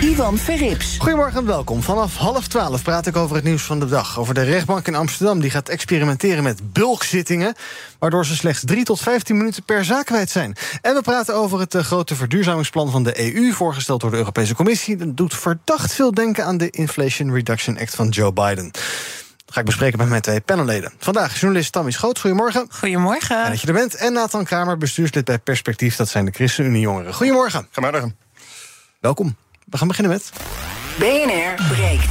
Ivan Verrips. Goedemorgen en welkom. Vanaf half twaalf praat ik over het nieuws van de dag. Over de rechtbank in Amsterdam die gaat experimenteren met bulkzittingen... waardoor ze slechts 3 tot 15 minuten per zaak kwijt zijn. En we praten over het uh, grote verduurzamingsplan van de EU... voorgesteld door de Europese Commissie. Dat doet verdacht veel denken aan de Inflation Reduction Act van Joe Biden. Dat ga ik bespreken met mijn twee panelleden. Vandaag journalist Tammy Schoot, goedemorgen. Goedemorgen. En dat je er bent. En Nathan Kramer, bestuurslid bij Perspectief, dat zijn de ChristenUnie Jongeren. Goedemorgen. Goedemorgen. Welkom. We gaan beginnen met... BNR breekt.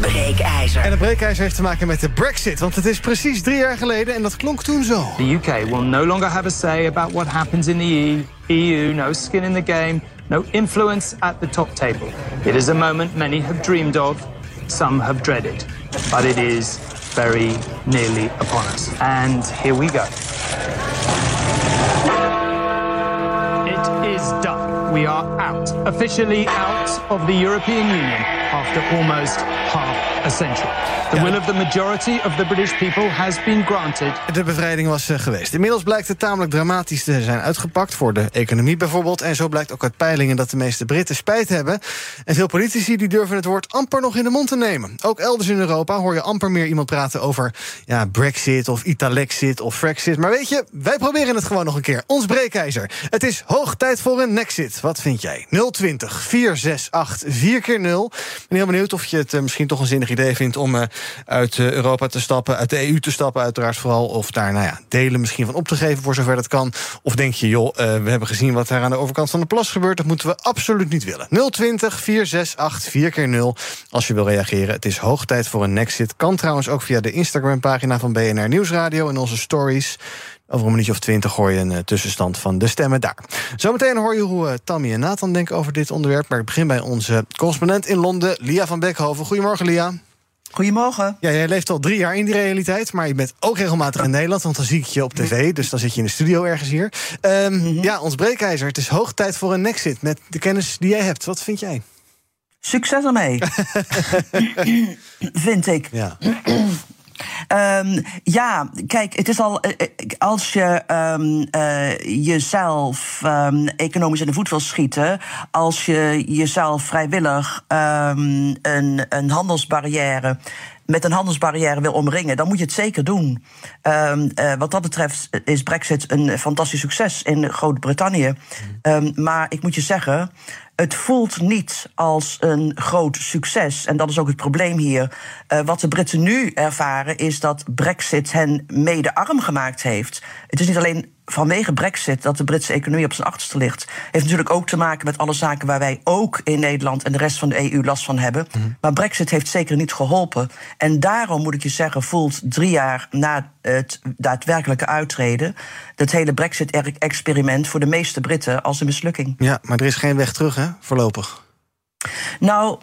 Breekijzer. En de breekijzer heeft te maken met de Brexit. Want het is precies drie jaar geleden en dat klonk toen zo. The UK will no longer have a say about what happens in the EU. No skin in the game. No influence at the top table. It is a moment many have dreamed of. Some have dreaded. But it is very nearly upon us. And here we go. It is done. We are out. Officially out of the European Union after almost half a century. The will of the majority of the British people has been granted. De bevrijding was uh, geweest. Inmiddels blijkt het tamelijk dramatisch te zijn uitgepakt... voor de economie bijvoorbeeld. En zo blijkt ook uit peilingen dat de meeste Britten spijt hebben. En veel politici die durven het woord amper nog in de mond te nemen. Ook elders in Europa hoor je amper meer iemand praten over... Ja, Brexit of Italexit of Frexit. Maar weet je, wij proberen het gewoon nog een keer. Ons breekijzer. Het is hoog tijd voor een Nexit. Wat vind jij? 020 468 4 keer 0 Ik ben heel benieuwd of je het uh, misschien toch een zinnig idee vindt... om uh, uit Europa te stappen, uit de EU te stappen uiteraard vooral... of daar nou ja, delen misschien van op te geven voor zover dat kan. Of denk je, joh, we hebben gezien wat daar aan de overkant van de plas gebeurt... dat moeten we absoluut niet willen. 020 468 4 keer 0 als je wil reageren. Het is hoog tijd voor een Nexit. Kan trouwens ook via de Instagram-pagina van BNR Nieuwsradio... en onze stories... Over een minuutje of twintig hoor je een uh, tussenstand van de stemmen daar. Zometeen hoor je hoe uh, Tammy en Nathan denken over dit onderwerp. Maar ik begin bij onze correspondent in Londen, Lia van Beckhoven. Goedemorgen, Lia. Goedemorgen. Ja, jij leeft al drie jaar in die realiteit, maar je bent ook regelmatig in Nederland, want dan zie ik je op tv, dus dan zit je in de studio ergens hier. Um, mm -hmm. Ja, ons breekijzer, het is hoog tijd voor een Nexit met de kennis die jij hebt. Wat vind jij? Succes ermee. vind ik. Ja. Um, ja, kijk, het is al. Als je um, uh, jezelf um, economisch in de voet wil schieten. Als je jezelf vrijwillig een, een handelsbarrière met een handelsbarrière wil omringen, dan moet je het zeker doen. Um, uh, wat dat betreft is Brexit een fantastisch succes in Groot-Brittannië. Um, maar ik moet je zeggen. Het voelt niet als een groot succes. En dat is ook het probleem hier. Uh, wat de Britten nu ervaren is dat Brexit hen mede arm gemaakt heeft. Het is niet alleen vanwege Brexit dat de Britse economie op zijn achterste ligt. Heeft natuurlijk ook te maken met alle zaken waar wij ook in Nederland en de rest van de EU last van hebben. Mm -hmm. Maar Brexit heeft zeker niet geholpen. En daarom moet ik je zeggen, voelt drie jaar na het daadwerkelijke uittreden. dat hele Brexit-experiment voor de meeste Britten als een mislukking. Ja, maar er is geen weg terug, hè, voorlopig. Nou.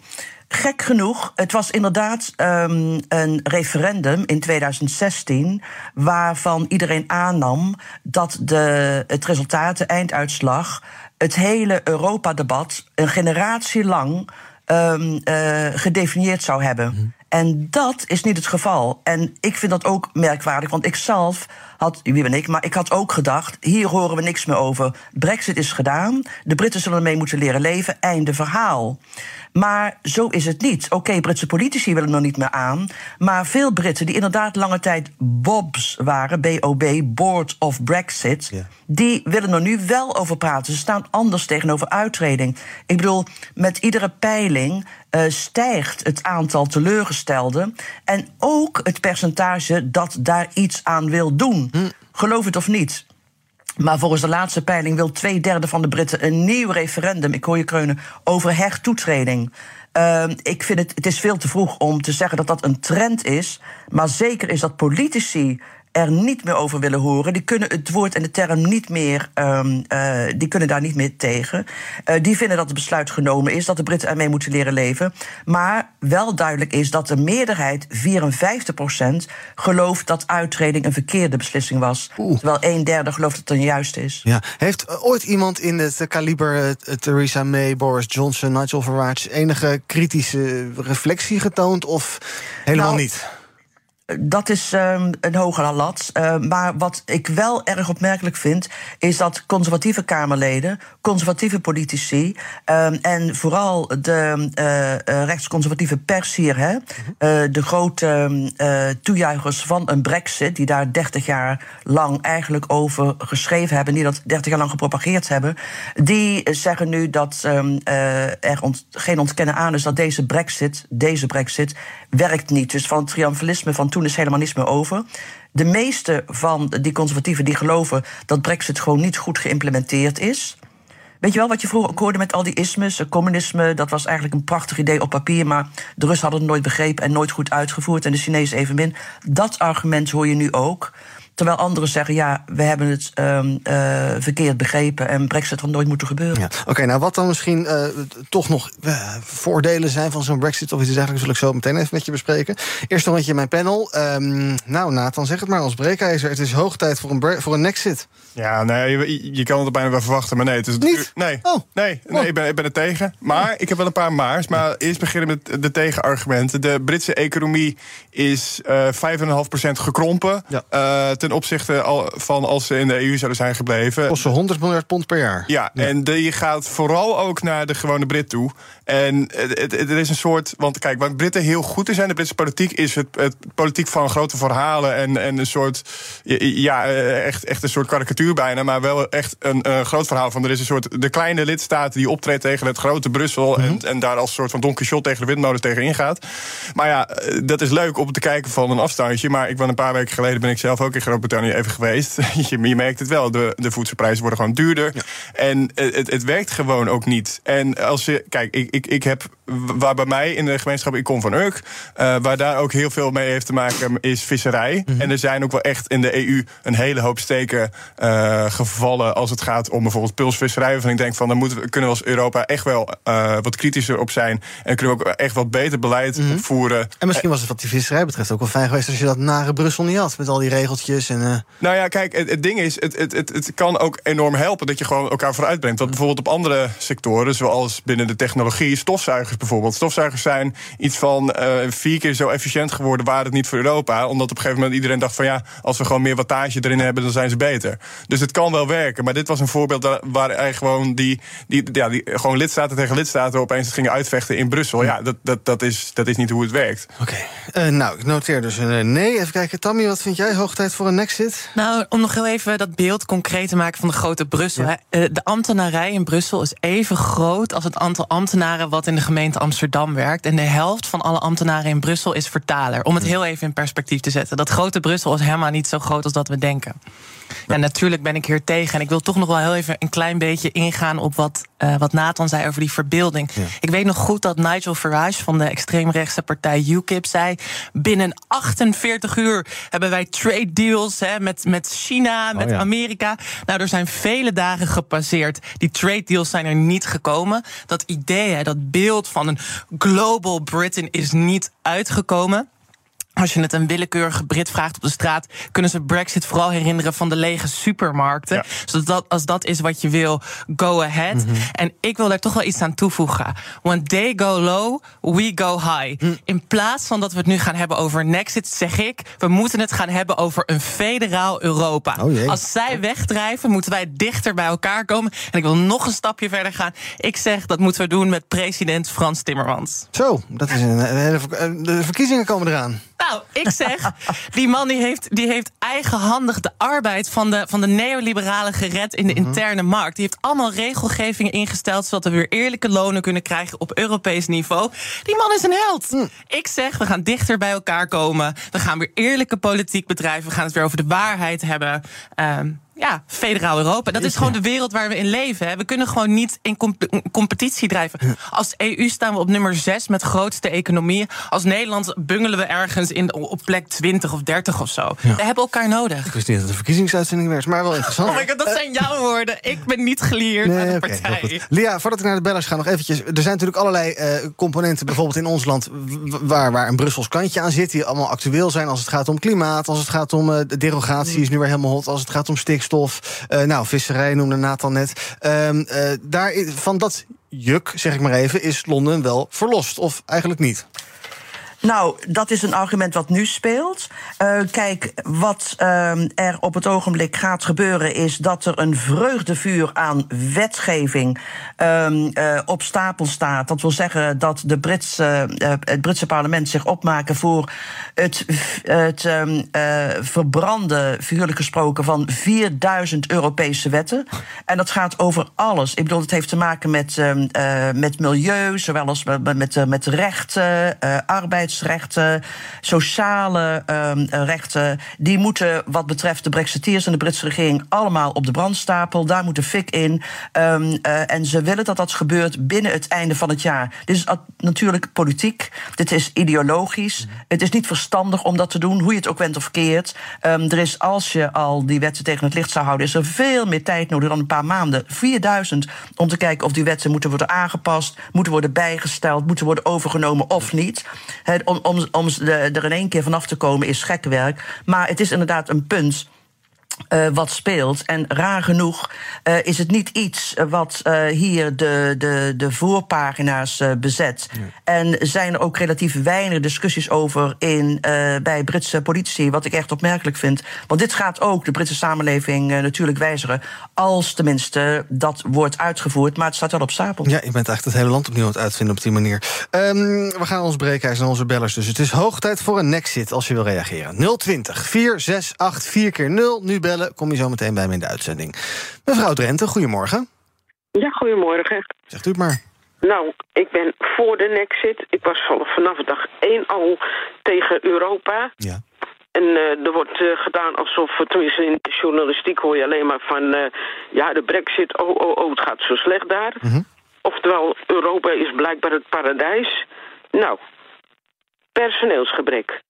Gek genoeg, het was inderdaad um, een referendum in 2016... waarvan iedereen aannam dat de, het resultaat, de einduitslag... het hele Europa-debat een generatie lang um, uh, gedefinieerd zou hebben. Mm. En dat is niet het geval. En ik vind dat ook merkwaardig, want ik zelf had, wie ben ik, maar ik had ook gedacht: hier horen we niks meer over. Brexit is gedaan, de Britten zullen ermee moeten leren leven, einde verhaal. Maar zo is het niet. Oké, okay, Britse politici willen er niet meer aan. Maar veel Britten die inderdaad lange tijd BOBs waren, BOB, Board of Brexit, die willen er nu wel over praten. Ze staan anders tegenover uittreding. Ik bedoel, met iedere peiling uh, stijgt het aantal teleurgestelden. En ook het percentage dat daar iets aan wil doen. Hm. Geloof het of niet. Maar volgens de laatste peiling wil twee derde van de Britten een nieuw referendum, ik hoor je kreunen, over hertoetreding. Uh, ik vind het, het is veel te vroeg om te zeggen dat dat een trend is. Maar zeker is dat politici er niet meer over willen horen. Die kunnen het woord en de term niet meer, um, uh, die kunnen daar niet meer tegen. Uh, die vinden dat het besluit genomen is, dat de Britten ermee moeten leren leven. Maar wel duidelijk is dat de meerderheid, 54 procent, gelooft dat uittreding een verkeerde beslissing was. Oeh. Terwijl een derde gelooft dat het een juiste is. Ja. Heeft ooit iemand in het kaliber Theresa May, Boris Johnson, Nigel Farage enige kritische reflectie getoond of helemaal nou, niet? Dat is um, een hogere lat. Uh, maar wat ik wel erg opmerkelijk vind, is dat conservatieve Kamerleden, conservatieve politici um, en vooral de uh, rechtsconservatieve pers hier, hè, uh, de grote toejuichers van een Brexit, die daar 30 jaar lang eigenlijk over geschreven hebben, die dat 30 jaar lang gepropageerd hebben, die zeggen nu dat um, er ont geen ontkennen aan is dat deze Brexit, deze Brexit, werkt niet. Dus van het triomfalisme van toen is helemaal niets meer over. De meeste van die conservatieven die geloven dat Brexit gewoon niet goed geïmplementeerd is. Weet je wel wat je vroeger ook hoorde met al die ismes, communisme, dat was eigenlijk een prachtig idee op papier, maar de Russen hadden het nooit begrepen en nooit goed uitgevoerd en de Chinezen evenmin. Dat argument hoor je nu ook. Terwijl anderen zeggen, ja, we hebben het um, uh, verkeerd begrepen en Brexit had nooit moeten gebeuren. Ja. Oké, okay, nou wat dan misschien uh, toch nog uh, voordelen zijn van zo'n Brexit of iets dergelijks, zul ik zo meteen even met je bespreken. Eerst nog een in mijn panel. Um, nou, Nathan, zeg het maar als breekijzer. Het is hoog tijd voor een, voor een Nexit. Ja, nee, je, je, kan het bijna wel verwachten, maar nee. Het is Niet? Nee, oh. nee, nee oh. ik, ben, ik ben er tegen. Maar oh. ik heb wel een paar maars. Maar eerst beginnen met de tegenargumenten. De Britse economie is uh, 5,5% gekrompen ja. Ten opzichte al van als ze in de EU zouden zijn gebleven. Kosten 100 miljard pond per jaar. Ja, ja. en die gaat vooral ook naar de gewone Brit toe. En er is een soort. Want kijk, wat Britten heel goed in zijn, de Britse politiek, is het, het politiek van grote verhalen en, en een soort. Ja, echt, echt een soort karikatuur bijna, maar wel echt een, een groot verhaal van. Er is een soort. De kleine lidstaten die optreedt tegen het grote Brussel. Mm -hmm. en, en daar als soort van Don Quixote tegen de windmolens tegen ingaat. Maar ja, dat is leuk om te kijken van een afstandje. Maar ik ben een paar weken geleden ben ik zelf ook in Groot-Brittannië even geweest. je, je merkt het wel. De, de voedselprijzen worden gewoon duurder. Ja. En het, het werkt gewoon ook niet. En als je. Kijk, ik, ik, ik heb waar bij mij in de gemeenschap, ik kom van Urk, uh, waar daar ook heel veel mee heeft te maken, is visserij. Mm -hmm. En er zijn ook wel echt in de EU een hele hoop steken uh, gevallen als het gaat om bijvoorbeeld pulsvisserij. Waarvan ik denk van, daar moeten we, kunnen we als Europa echt wel uh, wat kritischer op zijn. En kunnen we ook echt wat beter beleid mm -hmm. voeren. En misschien was het wat die visserij betreft ook wel fijn geweest als je dat nare Brussel niet had, met al die regeltjes. En, Nou ja, kijk, het, het ding is, het, het, het, het kan ook enorm helpen dat je gewoon elkaar vooruit brengt. Want bijvoorbeeld op andere sectoren, zoals binnen de technologie, stofzuigers bijvoorbeeld. Stofzuigers zijn iets van uh, vier keer zo efficiënt geworden, waren het niet voor Europa. Omdat op een gegeven moment iedereen dacht van ja, als we gewoon meer wattage erin hebben, dan zijn ze beter. Dus het kan wel werken. Maar dit was een voorbeeld waar hij gewoon die, die, ja, die gewoon lidstaten tegen lidstaten opeens gingen uitvechten in Brussel. Ja, dat, dat, dat, is, dat is niet hoe het werkt. Oké, okay. uh, nou, ik noteer dus een nee. Even kijken, Tammy, wat vind jij? Hoog tijd voor een Nexit? Nou, om nog heel even dat beeld concreet te maken van de grote Brussel. Ja. De ambtenarij in Brussel is even groot als het aantal ambtenaren wat in de gemeente Amsterdam werkt. En de helft van alle ambtenaren in Brussel is vertaler. Om het heel even in perspectief te zetten. Dat grote Brussel is helemaal niet zo groot als dat we denken. Ja, natuurlijk ben ik hier tegen. En ik wil toch nog wel heel even een klein beetje ingaan op wat, uh, wat Nathan zei over die verbeelding. Ja. Ik weet nog goed dat Nigel Farage van de extreemrechtse partij UKIP zei: binnen 48 uur hebben wij trade deals hè, met, met China, met oh, ja. Amerika. Nou, er zijn vele dagen gepasseerd. Die trade deals zijn er niet gekomen. Dat idee, hè, dat beeld van een global Britain is niet uitgekomen. Als je het een willekeurige Brit vraagt op de straat, kunnen ze Brexit vooral herinneren van de lege supermarkten. Ja. Dus dat, als dat is wat je wil, go ahead. Mm -hmm. En ik wil daar toch wel iets aan toevoegen. When they go low, we go high. Mm. In plaats van dat we het nu gaan hebben over Nexit, zeg ik, we moeten het gaan hebben over een federaal Europa. Oh als zij wegdrijven, moeten wij dichter bij elkaar komen. En ik wil nog een stapje verder gaan. Ik zeg dat moeten we doen met president Frans Timmermans. Zo, dat is een, hele, de verkiezingen komen eraan. Nou, ik zeg, die man die heeft, die heeft eigenhandig de arbeid van de, van de neoliberalen gered in de interne markt. Die heeft allemaal regelgevingen ingesteld zodat we weer eerlijke lonen kunnen krijgen op Europees niveau. Die man is een held. Mm. Ik zeg, we gaan dichter bij elkaar komen. We gaan weer eerlijke politiek bedrijven. We gaan het weer over de waarheid hebben. Um, ja, federaal Europa. Dat is gewoon de wereld waar we in leven. Hè. We kunnen gewoon niet in comp competitie drijven. Als EU staan we op nummer 6 met grootste economieën. Als Nederland bungelen we ergens in, op plek 20 of 30 of zo. We hebben elkaar nodig. Ik wist niet dat het een verkiezingsuitzending werd, maar wel interessant. Oh my god, dat zijn jouw woorden. Ik ben niet geleerd aan de partij. Lia, voordat ik naar de bellers ga, nog eventjes. Er zijn natuurlijk allerlei eh, componenten, bijvoorbeeld in ons land, waar, waar een Brussels kantje aan zit, die allemaal actueel zijn als het gaat om klimaat, als het gaat om eh, de derogatie, is nu weer helemaal hot, als het gaat om stikstof. Eh, nou, visserij noemde Nathan net. Ehm, eh, daar, van dat juk, zeg ik maar even, is Londen wel verlost, of eigenlijk niet? Nou, dat is een argument wat nu speelt. Eh, kijk, wat ehm, er op het ogenblik gaat gebeuren is dat er een vreugdevuur aan wetgeving ehm, eh, op stapel staat. Dat wil zeggen dat de eh, het Britse parlement zich opmaken voor het, het ehm, eh, verbranden, figuurlijk gesproken, van 4000 Europese wetten. En dat gaat over alles. Ik bedoel, het heeft te maken met, met milieu, zowel als met, met, met rechten, eh, arbeidsrechten, sociale ehm, rechten. Die moeten, wat betreft de Brexiteers en de Britse regering, allemaal op de brandstapel. Daar moet de fik in. Ehm, eh, en ze willen dat dat gebeurt binnen het einde van het jaar. Dit is at- natuurlijk politiek. Dit is ideologisch. Het is niet verstandig om dat te doen, hoe je het ook went of keert. Ehm, er is, als je al die wetten tegen het licht zou houden, is er veel meer tijd nodig dan een paar maanden. 4000 om te kijken of die wetten moeten worden aangepast, moeten worden bijgesteld, moeten worden overgenomen of niet. Hè, om om, om er in één keer vanaf te komen is gekwerk. Maar het is inderdaad een punt. Eh, wat speelt. En raar genoeg eh, is het niet iets eh, wat hier de, de, de voorpagina's bezet. En zijn er ook relatief weinig discussies over in, bij Britse politici, wat ik echt opmerkelijk vind. Want dit gaat ook de Britse samenleving natuurlijk wijzigen. Als tenminste dat wordt uitgevoerd, maar het staat wel op stapel. Ja, je bent eigenlijk het hele land opnieuw aan het uitvinden op die manier. Ehm, we gaan ons breekijzer naar onze bellers. Dus het is hoog tijd voor een Nexit als je wil reageren. 020 468 4 keer 0 Nu bellen, kom je zo meteen bij me in de uitzending. Mevrouw Drenthe, goedemorgen. Ja, goedemorgen. Zegt u het maar. Nou, ik ben voor de Nexit. Ik was vanaf dag 1 al tegen Europa. Ja. En eh, er wordt eh, gedaan alsof, eh, tenminste in de journalistiek hoor je alleen maar van... ja, de brexit, oh, oh, oh, het gaat zo slecht daar. Oftewel, Europa is blijkbaar het paradijs. Nou, personeelsgebrek.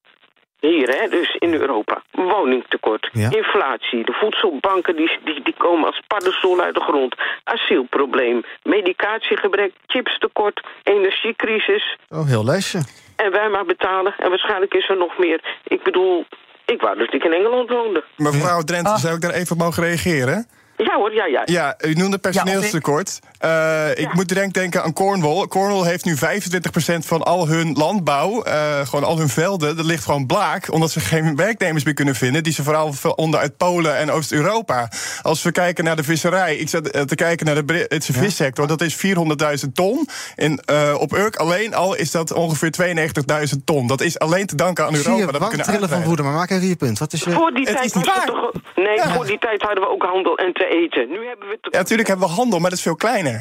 Hier, hè, dus in Europa. Woningtekort, Ja. inflatie, de voedselbanken die, die, die komen als paddenstoel uit de grond. Asielprobleem, medicatiegebrek, chipstekort, energiecrisis. Oh, heel lijstje. En wij maar betalen. En waarschijnlijk is er nog meer. Ik bedoel, ik wou dat ik in Engeland woonde. Mevrouw Drenthe, zou ik daar even op mogen reageren? Ja hoor, ja, ja. Ja, u noemde personeelstekort. Eh, ik moet direct denken aan Cornwall. Cornwall heeft nu 25% van al hun landbouw, eh, gewoon al hun velden, dat ligt gewoon blaak, omdat ze geen werknemers meer kunnen vinden, die ze vooral onder uit Polen en Oost-Europa. Als we kijken naar de visserij, ik zat eh, te kijken naar de Britse vissector, dat is 400.000 ton. En eh, op Urk alleen al is dat ongeveer 92.000 ton. Dat is alleen te danken aan Europa. zie je dat we kunnen trillen van woede, maar maak even je punt. Wat is je... Voor die Het tijd is niet waar. toch... Nee, voor die tijd hadden we ook handel en te eten. Nu hebben we natuurlijk hebben we handel, maar dat is veel kleiner.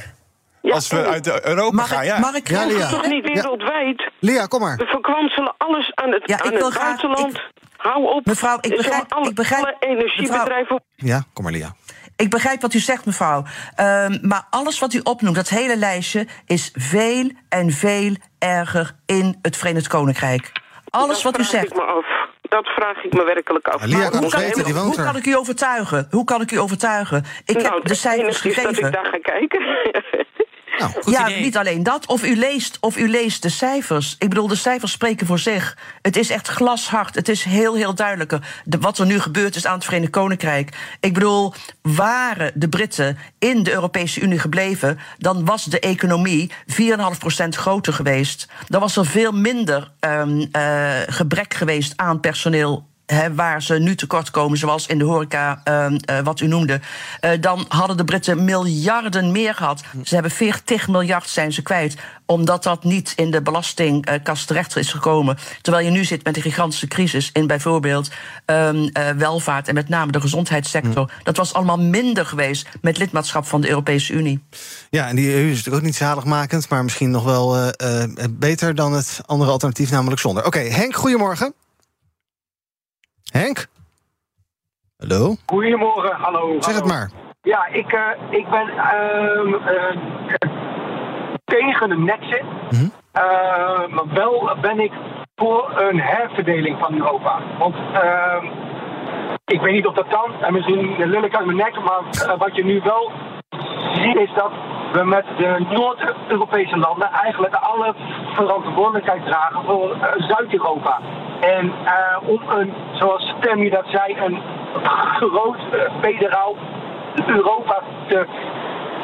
Ja, Als we en- uit Europa Mag gaan, ik, ja. mag ik Ja, Lia. toch niet wereldwijd? Lia, kom maar. We verkwanselen alles aan het, Ja, ik aan wil het graag- buitenland. Hou op. Mevrouw, ik begrijp- alle, ik begrijp- alle energiebedrijven... Ja, kom maar, Lia. Ik begrijp wat u zegt, mevrouw. Ehm, maar alles wat u opnoemt, dat hele lijstje, is veel en veel erger in het Verenigd Koninkrijk. Alles dat wat u zegt. ik me af. Dat vraag ik me werkelijk af. Lia kan hoe kan- weten, die woont Hoe kan ik u overtuigen? Hoe kan ik u overtuigen? Ik nou, heb de cijfers is dat gegeven. ik daar ga kijken. Nou, Goed ja, idee. niet alleen dat. Of u, leest, of u leest de cijfers. Ik bedoel, de cijfers spreken voor zich. Het is echt glashard. Het is heel, heel duidelijk. De, wat er nu gebeurd is aan het Verenigd Koninkrijk. Ik bedoel, waren de Britten in de Europese Unie gebleven... dan was de economie 4,5% groter geweest. Dan was er veel minder ehm, eh, gebrek geweest aan personeel hè, waar ze nu tekort komen, zoals in de horeca, ehm, eh, wat u noemde, eh, dan hadden de Britten miljarden meer gehad. Ze hebben 40 miljard zijn ze kwijt, omdat dat niet in de belastingkast terecht is gekomen. Terwijl je nu zit met een gigantische crisis in bijvoorbeeld ehm, eh, welvaart en met name de gezondheidssector. Dat was allemaal minder geweest met lidmaatschap van de Europese Unie. Ja, en die EU is natuurlijk ook niet zaligmakend, maar misschien nog wel beter dan het andere alternatief, namelijk zonder. Oké, Henk, goedemorgen. Henk? Hallo? Goedemorgen, hallo. Zeg het maar. Ja, ik, eh, ik ben ehm, eh, tegen de nexit. Mhm. Eh, maar wel ben ik voor een herverdeling van Europa. Want ehm, ik weet niet of dat kan. En misschien lul ik uit mijn nek. Maar eh, wat je nu wel ziet is dat we met de Noord-Europese landen eigenlijk alle verantwoordelijkheid dragen voor eh, Zuid-Europa. En eh, om een, zoals Tammy dat zei, een groot eh, federaal Europa te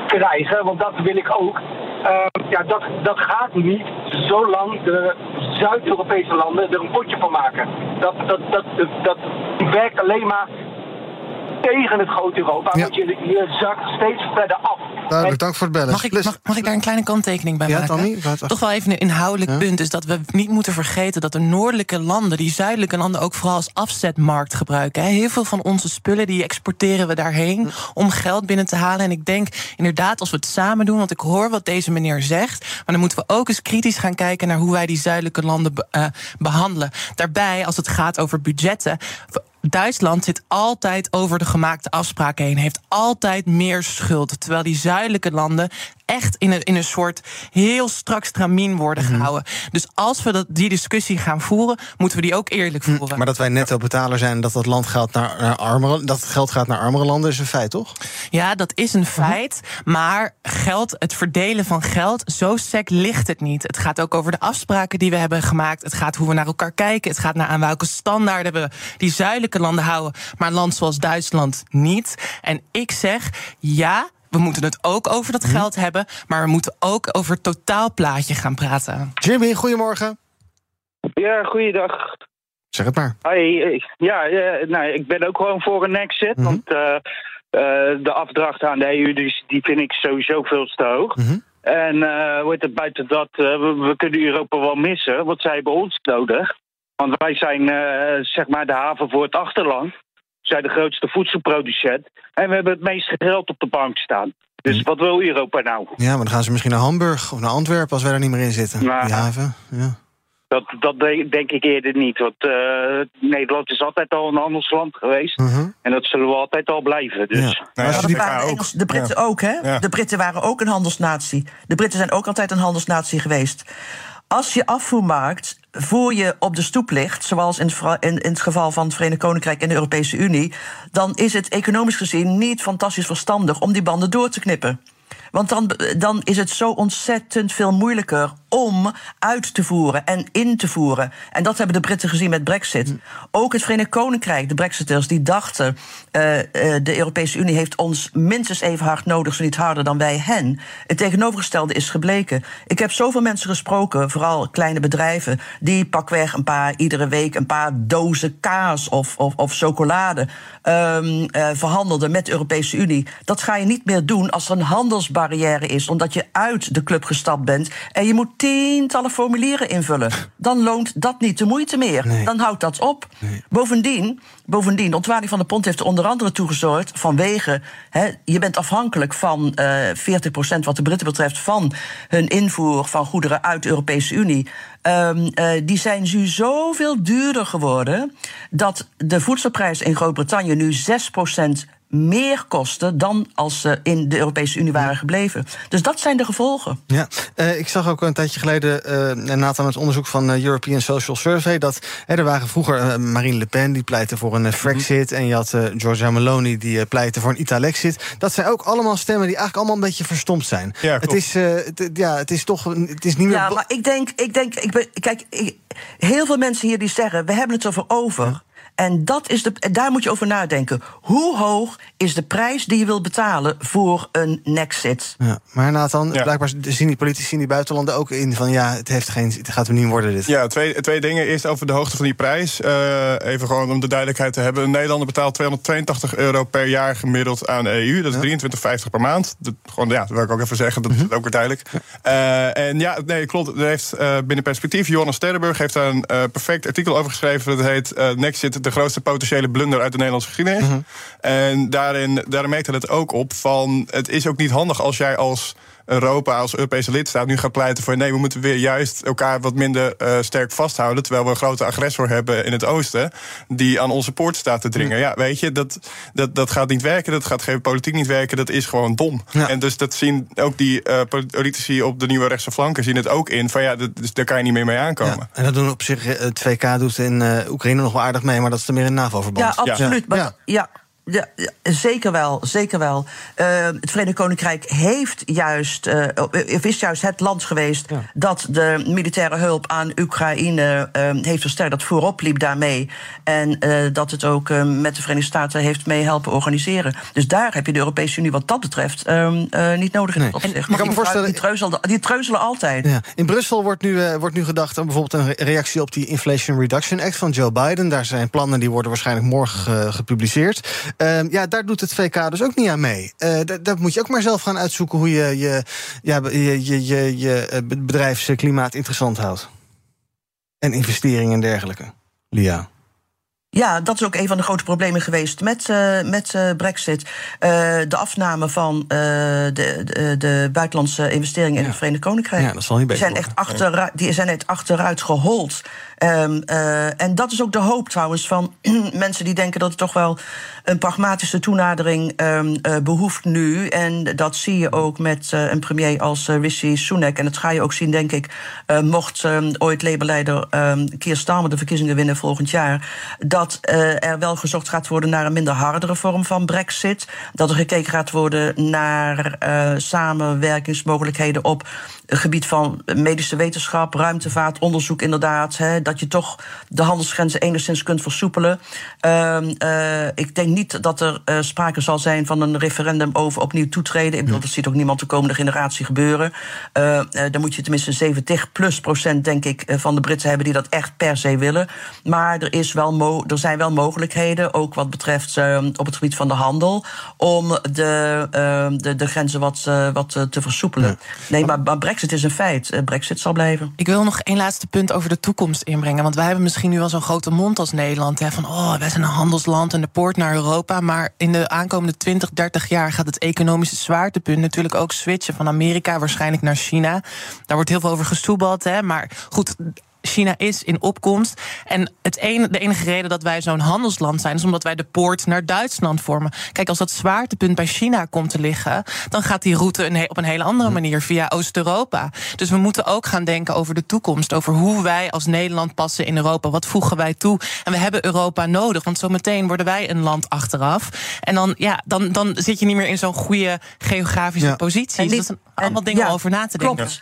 krijgen, want dat wil ik ook. Eh, ja, dat, dat gaat niet zolang de Zuid-Europese landen er een potje van maken. Dat, dat, dat, dat, dat werkt alleen maar tegen het grote Europa, Ja. want je, je zakt steeds verder af. Duidelijk, dank voor het bellen. Mag ik, mag, mag ik daar een kleine kanttekening bij Ja, maken? Het- Toch wel even een inhoudelijk Ja? punt is dat we niet moeten vergeten dat de noordelijke landen, die zuidelijke landen ook vooral als afzetmarkt gebruiken. Heel veel van onze spullen die exporteren we daarheen om geld binnen te halen. En ik denk inderdaad, als we het samen doen, want ik hoor wat deze meneer zegt, maar dan moeten we ook eens kritisch gaan kijken naar hoe wij die zuidelijke landen be- eh, behandelen. Daarbij, als het gaat over budgetten. Duitsland zit altijd over de gemaakte afspraken heen, heeft altijd meer schuld. Terwijl die zuidelijke landen echt in een, in een soort heel strak stramien worden Mhm. gehouden. Dus als we dat, die discussie gaan voeren, moeten we die ook eerlijk voeren. Hm, Maar dat wij netto betaler zijn en dat dat land gaat naar, naar armere, dat het geld gaat naar armere landen is een feit, toch? Ja, dat is een feit. Maar geld, het verdelen van geld, zo sec ligt het niet. Het gaat ook over de afspraken die we hebben gemaakt. Het gaat hoe we naar elkaar kijken. Het gaat naar aan welke standaarden we die zuidelijke landen houden. Maar een land zoals Duitsland niet. En ik zeg ja. We moeten het ook over dat geld hebben, maar we moeten ook over het totaalplaatje gaan praten. Jimmy, goedemorgen. Ja, goeiedag. Zeg het maar. Ja, eh, nou, ik ben ook gewoon voor een exit. Mhm. Want eh, eh, de afdracht aan de EU, die, die vind ik sowieso veel te hoog. Mhm. En eh hoe heet het, buiten dat, we, we kunnen Europa wel missen, want zij hebben ons nodig. Want wij zijn eh, zeg maar de haven voor het achterland. Zijn de grootste voedselproducent. En we hebben het meeste geld op de bank staan. Dus wat wil Europa nou? Ja, maar dan gaan ze misschien naar Hamburg of naar Antwerpen als wij daar niet meer in zitten. Nou. Die haven. Ja. Dat, dat de- denk ik eerder niet. Want eh, Nederland is altijd al een handelsland geweest. Mhm. En dat zullen we altijd al blijven. Dus. Ja. Nou ja, Dat waren de, ook. Engels- de Britten Ja. ook, hè? Ja. De Britten waren ook een handelsnatie. De Britten zijn ook altijd een handelsnatie geweest. Als je afvoermarkt voor je op de stoep ligt, zoals in het geval van het Verenigd Koninkrijk en de Europese Unie, dan is het economisch gezien niet fantastisch verstandig om die banden door te knippen. Want dan, dan is het zo ontzettend veel moeilijker om uit te voeren en in te voeren. En dat hebben de Britten gezien met Brexit. Ook het Verenigd Koninkrijk, de Brexiters, die dachten... eh, eh, de Europese Unie heeft ons minstens even hard nodig, zo niet harder dan wij hen. Het tegenovergestelde is gebleken. Ik heb zoveel mensen gesproken, vooral kleine bedrijven... die pakweg een paar, iedere week een paar dozen kaas of, of, of chocolade... ehm, eh, verhandelden met de Europese Unie. Dat ga je niet meer doen als er een handelsbarrière is... omdat je uit de club gestapt bent... en je moet tientallen formulieren invullen. Dan loont dat niet de moeite meer. Nee. Dan houdt dat op. Bovendien, bovendien, de ontwaarding van de pond heeft er onder andere toe gezorgd... vanwege, hè, je bent afhankelijk van eh 40% wat de Britten betreft... van hun invoer van goederen uit de Europese Unie. Ehm, eh, die zijn nu zoveel duurder geworden... dat de voedselprijzen in Groot-Brittannië nu 6 meer kosten dan als ze in de Europese Unie waren gebleven. Dus dat zijn de gevolgen. Ja, eh, ik zag ook een tijdje geleden, eh Nathan, het onderzoek van eh, European Social Survey... dat hè, er waren vroeger eh, Marine Le Pen, die pleitte voor een eh, Frexit... en je had eh, Giorgia Meloni, die eh, pleitte voor een Italexit. Dat zijn ook allemaal stemmen die eigenlijk allemaal een beetje verstomd zijn. Ja, het, is, eh, ja, het is toch het is niet meer... Ja, maar ik denk, ik denk, ik ben, kijk, ik- heel veel mensen hier die zeggen, we hebben het erover over. En dat is de, daar moet je over nadenken. Hoe hoog is de prijs die je wilt betalen voor een nexit? Ja, maar Nathan, Ja. blijkbaar zien die politici in die buitenlanden ook in van... ja, het, heeft geen, het gaat hem niet worden, dit. Ja, twee, twee dingen. Eerst over de hoogte van die prijs. Eh, even gewoon om de duidelijkheid te hebben. Een Nederlander betaalt 282 euro per jaar gemiddeld aan de EU. Dat is 23,50 per maand. Dat, gewoon, ja, dat wil ik ook even zeggen. Dat is ook weer duidelijk. Eh, en ja, nee, klopt. Er heeft eh, binnen perspectief... Johannes Sterrenburg heeft daar een eh, perfect artikel over geschreven. Dat heet eh Nexit, de grootste potentiële blunder uit de Nederlandse geschiedenis. En daarin, daarin merkte het ook op van... het is ook niet handig als jij als Europa als Europese lidstaat nu gaat pleiten voor nee, we moeten weer juist elkaar wat minder eh, sterk vasthouden. Terwijl we een grote agressor hebben in het oosten. die aan onze poort staat te dringen. Ja, weet je, dat, dat, dat gaat niet werken. Dat gaat geen politiek niet werken. Dat is gewoon dom. En dus dat zien ook die eh, politici op de nieuwe rechtse flanken zien het ook in. Van ja, dat, dus daar kan je niet meer mee aankomen. Ja, en dat doen op zich, eh, het VK doet in eh, Oekraïne nog wel aardig mee, maar dat is er meer een NAVO-verband. Ja, absoluut. Maar, ja. Ja. Zeker wel, zeker wel. Uh, het Verenigd Koninkrijk heeft juist, uh, is juist het land geweest ja. dat de militaire hulp aan Oekraïne uh, heeft versterkt, dat voorop liep daarmee. En dat het ook met de Verenigde Staten heeft mee helpen organiseren. Dus daar heb je de Europese Unie wat dat betreft niet nodig in nee. opzicht. Ik kan me voorstellen, die, treuzelen, die treuzelen altijd. Ja. In Brussel wordt nu, wordt nu gedacht aan bijvoorbeeld een reactie op die Inflation Reduction Act van Joe Biden. Daar zijn plannen die worden waarschijnlijk morgen gepubliceerd. Uh, ja, daar doet het VK dus ook niet aan mee. Uh, daar moet je ook maar zelf gaan uitzoeken hoe je je, ja, je, je, je, je bedrijfsklimaat interessant houdt. En investeringen en dergelijke. Lia. Ja, dat is ook een van de grote problemen geweest met, uh, met uh, Brexit. Uh, de afname van de, de, de, buitenlandse investeringen in ja. het Verenigd Koninkrijk. Ja, dat zal niet die zijn echt achteruit, die zijn echt achteruit gehold. Um, en dat is ook de hoop trouwens van mensen die denken dat het toch wel een pragmatische toenadering um, behoeft nu. En dat zie je ook met een premier als Rishi Sunak. En dat ga je ook zien, denk ik, mocht um, ooit Labour-leider Keir Starmer de verkiezingen winnen volgend jaar. Dat er wel gezocht gaat worden naar een minder hardere vorm van Brexit. Dat er gekeken gaat worden naar samenwerkingsmogelijkheden op het gebied van medische wetenschap, ruimtevaart, onderzoek inderdaad. Hè, dat je toch de handelsgrenzen enigszins kunt versoepelen. Uh, uh, ik denk niet dat er uh, sprake zal zijn van een referendum over opnieuw toetreden. Ik bedoel, dat ziet ook niemand de komende generatie gebeuren. Uh, dan moet je tenminste 70 plus procent, denk ik, van de Britten hebben die dat echt per se willen. Maar er, is wel er zijn wel mogelijkheden, ook wat betreft ehm, op het gebied van de handel, om de, ehm, de, de grenzen wat, wat te versoepelen. Ja. Nee, maar, maar Brexit is een feit. Brexit zal blijven. Ik wil nog één laatste punt over de toekomst Want wij hebben misschien nu wel zo'n grote mond als Nederland. Hè, van oh, wij zijn een handelsland en de poort naar Europa. Maar in de aankomende 20, 30 jaar gaat het economische zwaartepunt natuurlijk ook switchen van Amerika waarschijnlijk naar China. Daar wordt heel veel over gesoebeld. Hè, maar goed, China is in opkomst. En het ene, de enige reden dat wij zo'n handelsland zijn, is omdat wij de poort naar Duitsland vormen. Kijk, als dat zwaartepunt bij China komt te liggen, dan gaat die route op een hele andere manier via Oost-Europa. Dus we moeten ook gaan denken over de toekomst, over hoe wij als Nederland passen in Europa. Wat voegen wij toe? En we hebben Europa nodig, want zometeen worden wij een land achteraf. En dan, ja, dan, dan zit je niet meer in zo'n goede geografische ja. positie. Dus dat zijn allemaal dingen ja, over na te denken. Klopt.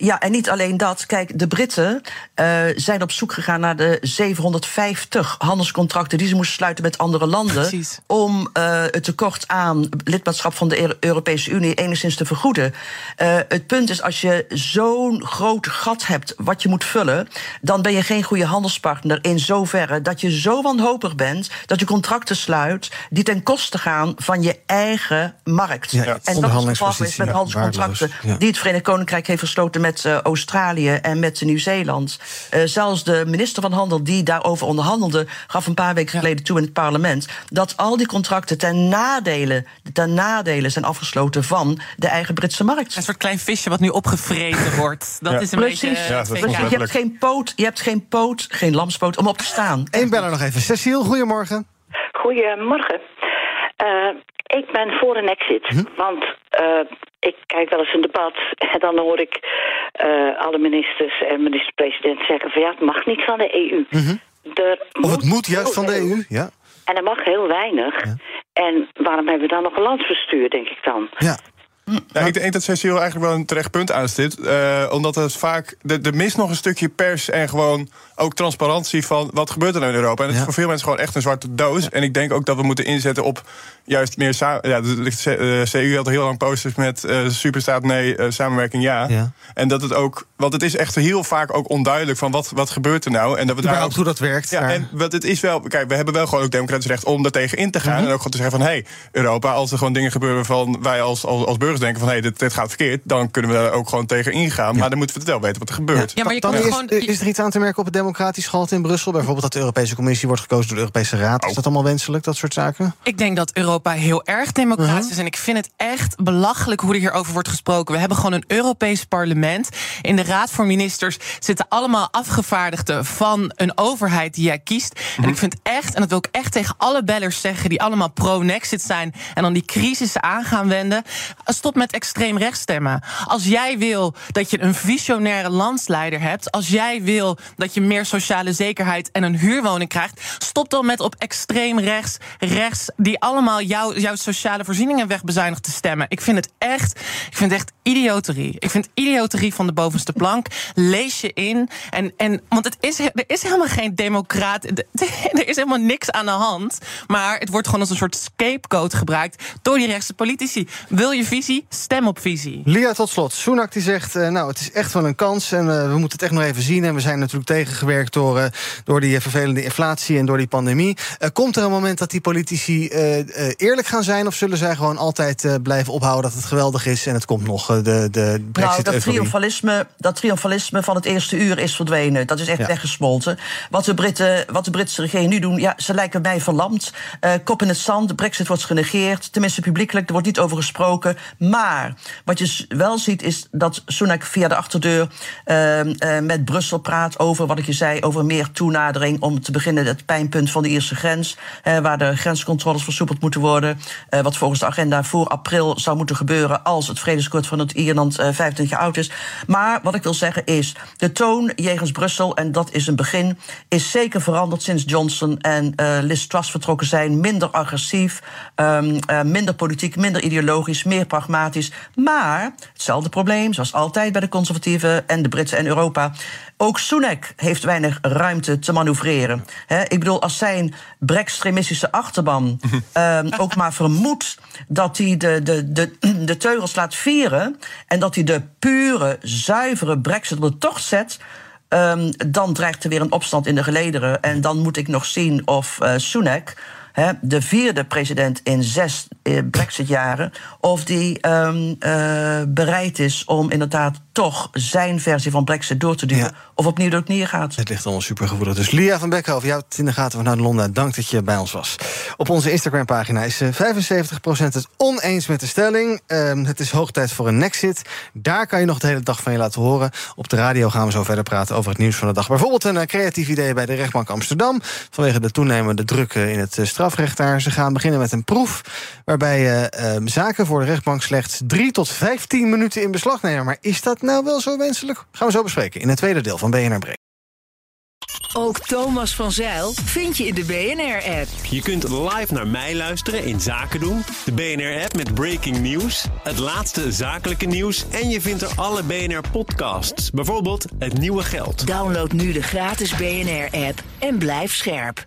Ja, en niet alleen dat. Kijk, de Britten uh, zijn op zoek gegaan naar de 750 handelscontracten die ze moesten sluiten met andere landen. Precies. Om uh, het tekort aan lidmaatschap van de Europese Unie enigszins te vergoeden. Uh, het punt is, als je zo'n groot gat hebt wat je moet vullen, dan ben je geen goede handelspartner in zoverre dat je zo wanhopig bent dat je contracten sluit die ten koste gaan van je eigen markt. Ja, en dat is geval is met handelscontracten ja, die het Verenigd Koninkrijk heeft gesloten met met uh, Australië en met Nieuw-Zeeland. Uh, zelfs de minister van Handel die daarover onderhandelde, gaf een paar weken geleden toe in het parlement dat al die contracten ten nadele, ten nadele zijn afgesloten van de eigen Britse markt. Een soort klein visje wat nu opgevreten wordt. Dat ja. is een Precies. beetje. Ja, dat is je hebt geen poot, je hebt geen poot, geen lamspoot om op te staan. Eén beller nog even. Cecile, goedemorgen. Goedemorgen. Uh, ik ben voor een exit. Hm? Want uh, ik kijk wel eens een debat en dan hoor ik uh, alle ministers en minister-president zeggen van ja, het mag niet van de EU. Mm -hmm. er of het moet juist van de EU, ja. En er mag heel weinig. Ja. En waarom hebben we dan nog een landsbestuur, denk ik dan? Ja. Ja, ik denk dat Cecile eigenlijk wel een terecht punt aanstipt. Uh, omdat het vaak. Er mist nog een stukje pers en gewoon ook transparantie van wat gebeurt er nou in Europa. En het ja. is voor veel mensen gewoon echt een zwarte doos. Ja. En ik denk ook dat we moeten inzetten op juist meer samen. Ja, de CU had heel lang posters met uh, superstaat nee, uh, samenwerking ja. ja. En dat het ook. Want het is echt heel vaak ook onduidelijk van wat, wat gebeurt er nou. En dat we daar ook hoe dat werkt. Ja, en wat het is wel. Kijk, we hebben wel gewoon ook democratisch recht om daar tegen in te gaan. Mm -hmm. En ook gewoon te zeggen van hé, hey, Europa, als er gewoon dingen gebeuren van wij als, als, als burgers denken van... hé, hey, dit, dit gaat verkeerd, dan kunnen we daar ook gewoon tegen ingaan. Maar dan moeten we het wel weten wat er gebeurt. Ja, maar je Dan kan is, gewoon... is er iets aan te merken op het democratisch gehalte in Brussel? Bijvoorbeeld dat de Europese Commissie wordt gekozen door de Europese Raad. Is dat allemaal wenselijk, dat soort zaken? Ik denk dat Europa heel erg democratisch is. En ik vind het echt belachelijk hoe er hierover wordt gesproken. We hebben gewoon een Europees parlement. In de Raad voor Ministers zitten allemaal afgevaardigden van een overheid die jij kiest. En ik vind echt, en dat wil ik echt tegen alle bellers zeggen die allemaal pro-Nexit zijn en dan die crisis aan gaan wenden. Stop met extreem rechts stemmen. Als jij wil dat je een visionaire landsleider hebt, als jij wil dat je meer sociale zekerheid en een huurwoning krijgt, stop dan met op extreem rechts, rechts, die allemaal jouw jouw sociale voorzieningen wegbezuinigt te stemmen. Ik vind het echt, ik vind het echt idioterie. Ik vind idioterie van de bovenste plank. Lees je in. En, en, want het is, er is helemaal geen democraat. Er is helemaal niks aan de hand. Maar het wordt gewoon als een soort scapegoat gebruikt door die rechtse politici. Wil je visie? Stem op visie. Lia, tot slot. Soenak die zegt, eh, nou, het is echt wel een kans... en eh, we moeten het echt nog even zien. En we zijn natuurlijk door, eh, door die vervelende inflatie... en door die pandemie. Eh, komt er een moment dat die politici eh, eh, eerlijk gaan zijn... of zullen zij gewoon altijd eh, blijven ophouden dat het geweldig is... en het komt nog, eh, de, de Nou, brexit dat triomfalisme, dat triomfalisme van het eerste uur is verdwenen. Dat is echt Ja. weggesmolten. Wat de, Britten, wat de Britse regering nu doen, ja, ze lijken mij verlamd. Eh, kop in het zand, de brexit wordt genegeerd. Tenminste, publiekelijk, er wordt niet over gesproken. Maar wat je wel ziet, is dat Sunak via de achterdeur... eh, eh, met Brussel praat over, wat ik je zei... over meer toenadering om te beginnen het pijnpunt van de Ierse grens... waar de grenscontroles versoepeld moeten worden. eh, wat volgens de agenda voor april zou moeten gebeuren... als het vredesakkoord van het Ierland eh, 25 jaar oud is. Maar wat ik wil zeggen is, de toon jegens Brussel... en dat is een begin, is zeker veranderd sinds Johnson en eh Liz Truss vertrokken zijn. Minder agressief, ehm, eh, minder politiek, minder ideologisch, meer pragmatisch. Maar hetzelfde probleem, zoals altijd bij de conservatieven... en de Britten en Europa... Ook Sunak heeft weinig ruimte te manoeuvreren. Ik bedoel, als zijn brextremistische achterban ehm, ook maar vermoedt dat hij de, de, de, de teugels laat vieren en dat hij de pure, zuivere brexit op de tocht zet. ehm, dan dreigt er weer een opstand in de gelederen. En dan moet ik nog zien of eh Sunak, hè, de vierde president in zes eh, brexitjaren, of die ehm, eh, bereid is om inderdaad toch zijn versie van brexit door te duwen. Of opnieuw door het neergaat. Het ligt allemaal supergevoelig. Dus Lia van Beckhoven, jou het in de gaten vanuit Londen. Dank dat je bij ons was. Op onze Instagram-pagina is eh, 75% het oneens met de stelling. Ehm, het is hoog tijd voor een Nexit. Daar kan je nog de hele dag van je laten horen. Op de radio gaan we zo verder praten over het nieuws van de dag. Bijvoorbeeld een eh, creatief idee bij de rechtbank Amsterdam. Vanwege de toenemende druk eh, in het eh, Ze gaan beginnen met een proef. Waarbij eh, ehm, zaken voor de rechtbank slechts 3 tot 15 minuten in beslag nemen. Maar is dat nou wel zo wenselijk? Gaan we zo bespreken in het tweede deel van BNR Break. Ook Thomas van Zeil vind je in de BNR-app. Je kunt live naar mij luisteren in Zaken doen. De BNR-app met breaking news. Het laatste zakelijke nieuws. En je vindt er alle BNR-podcasts. Bijvoorbeeld Het Nieuwe Geld. Download nu de gratis BNR-app en blijf scherp.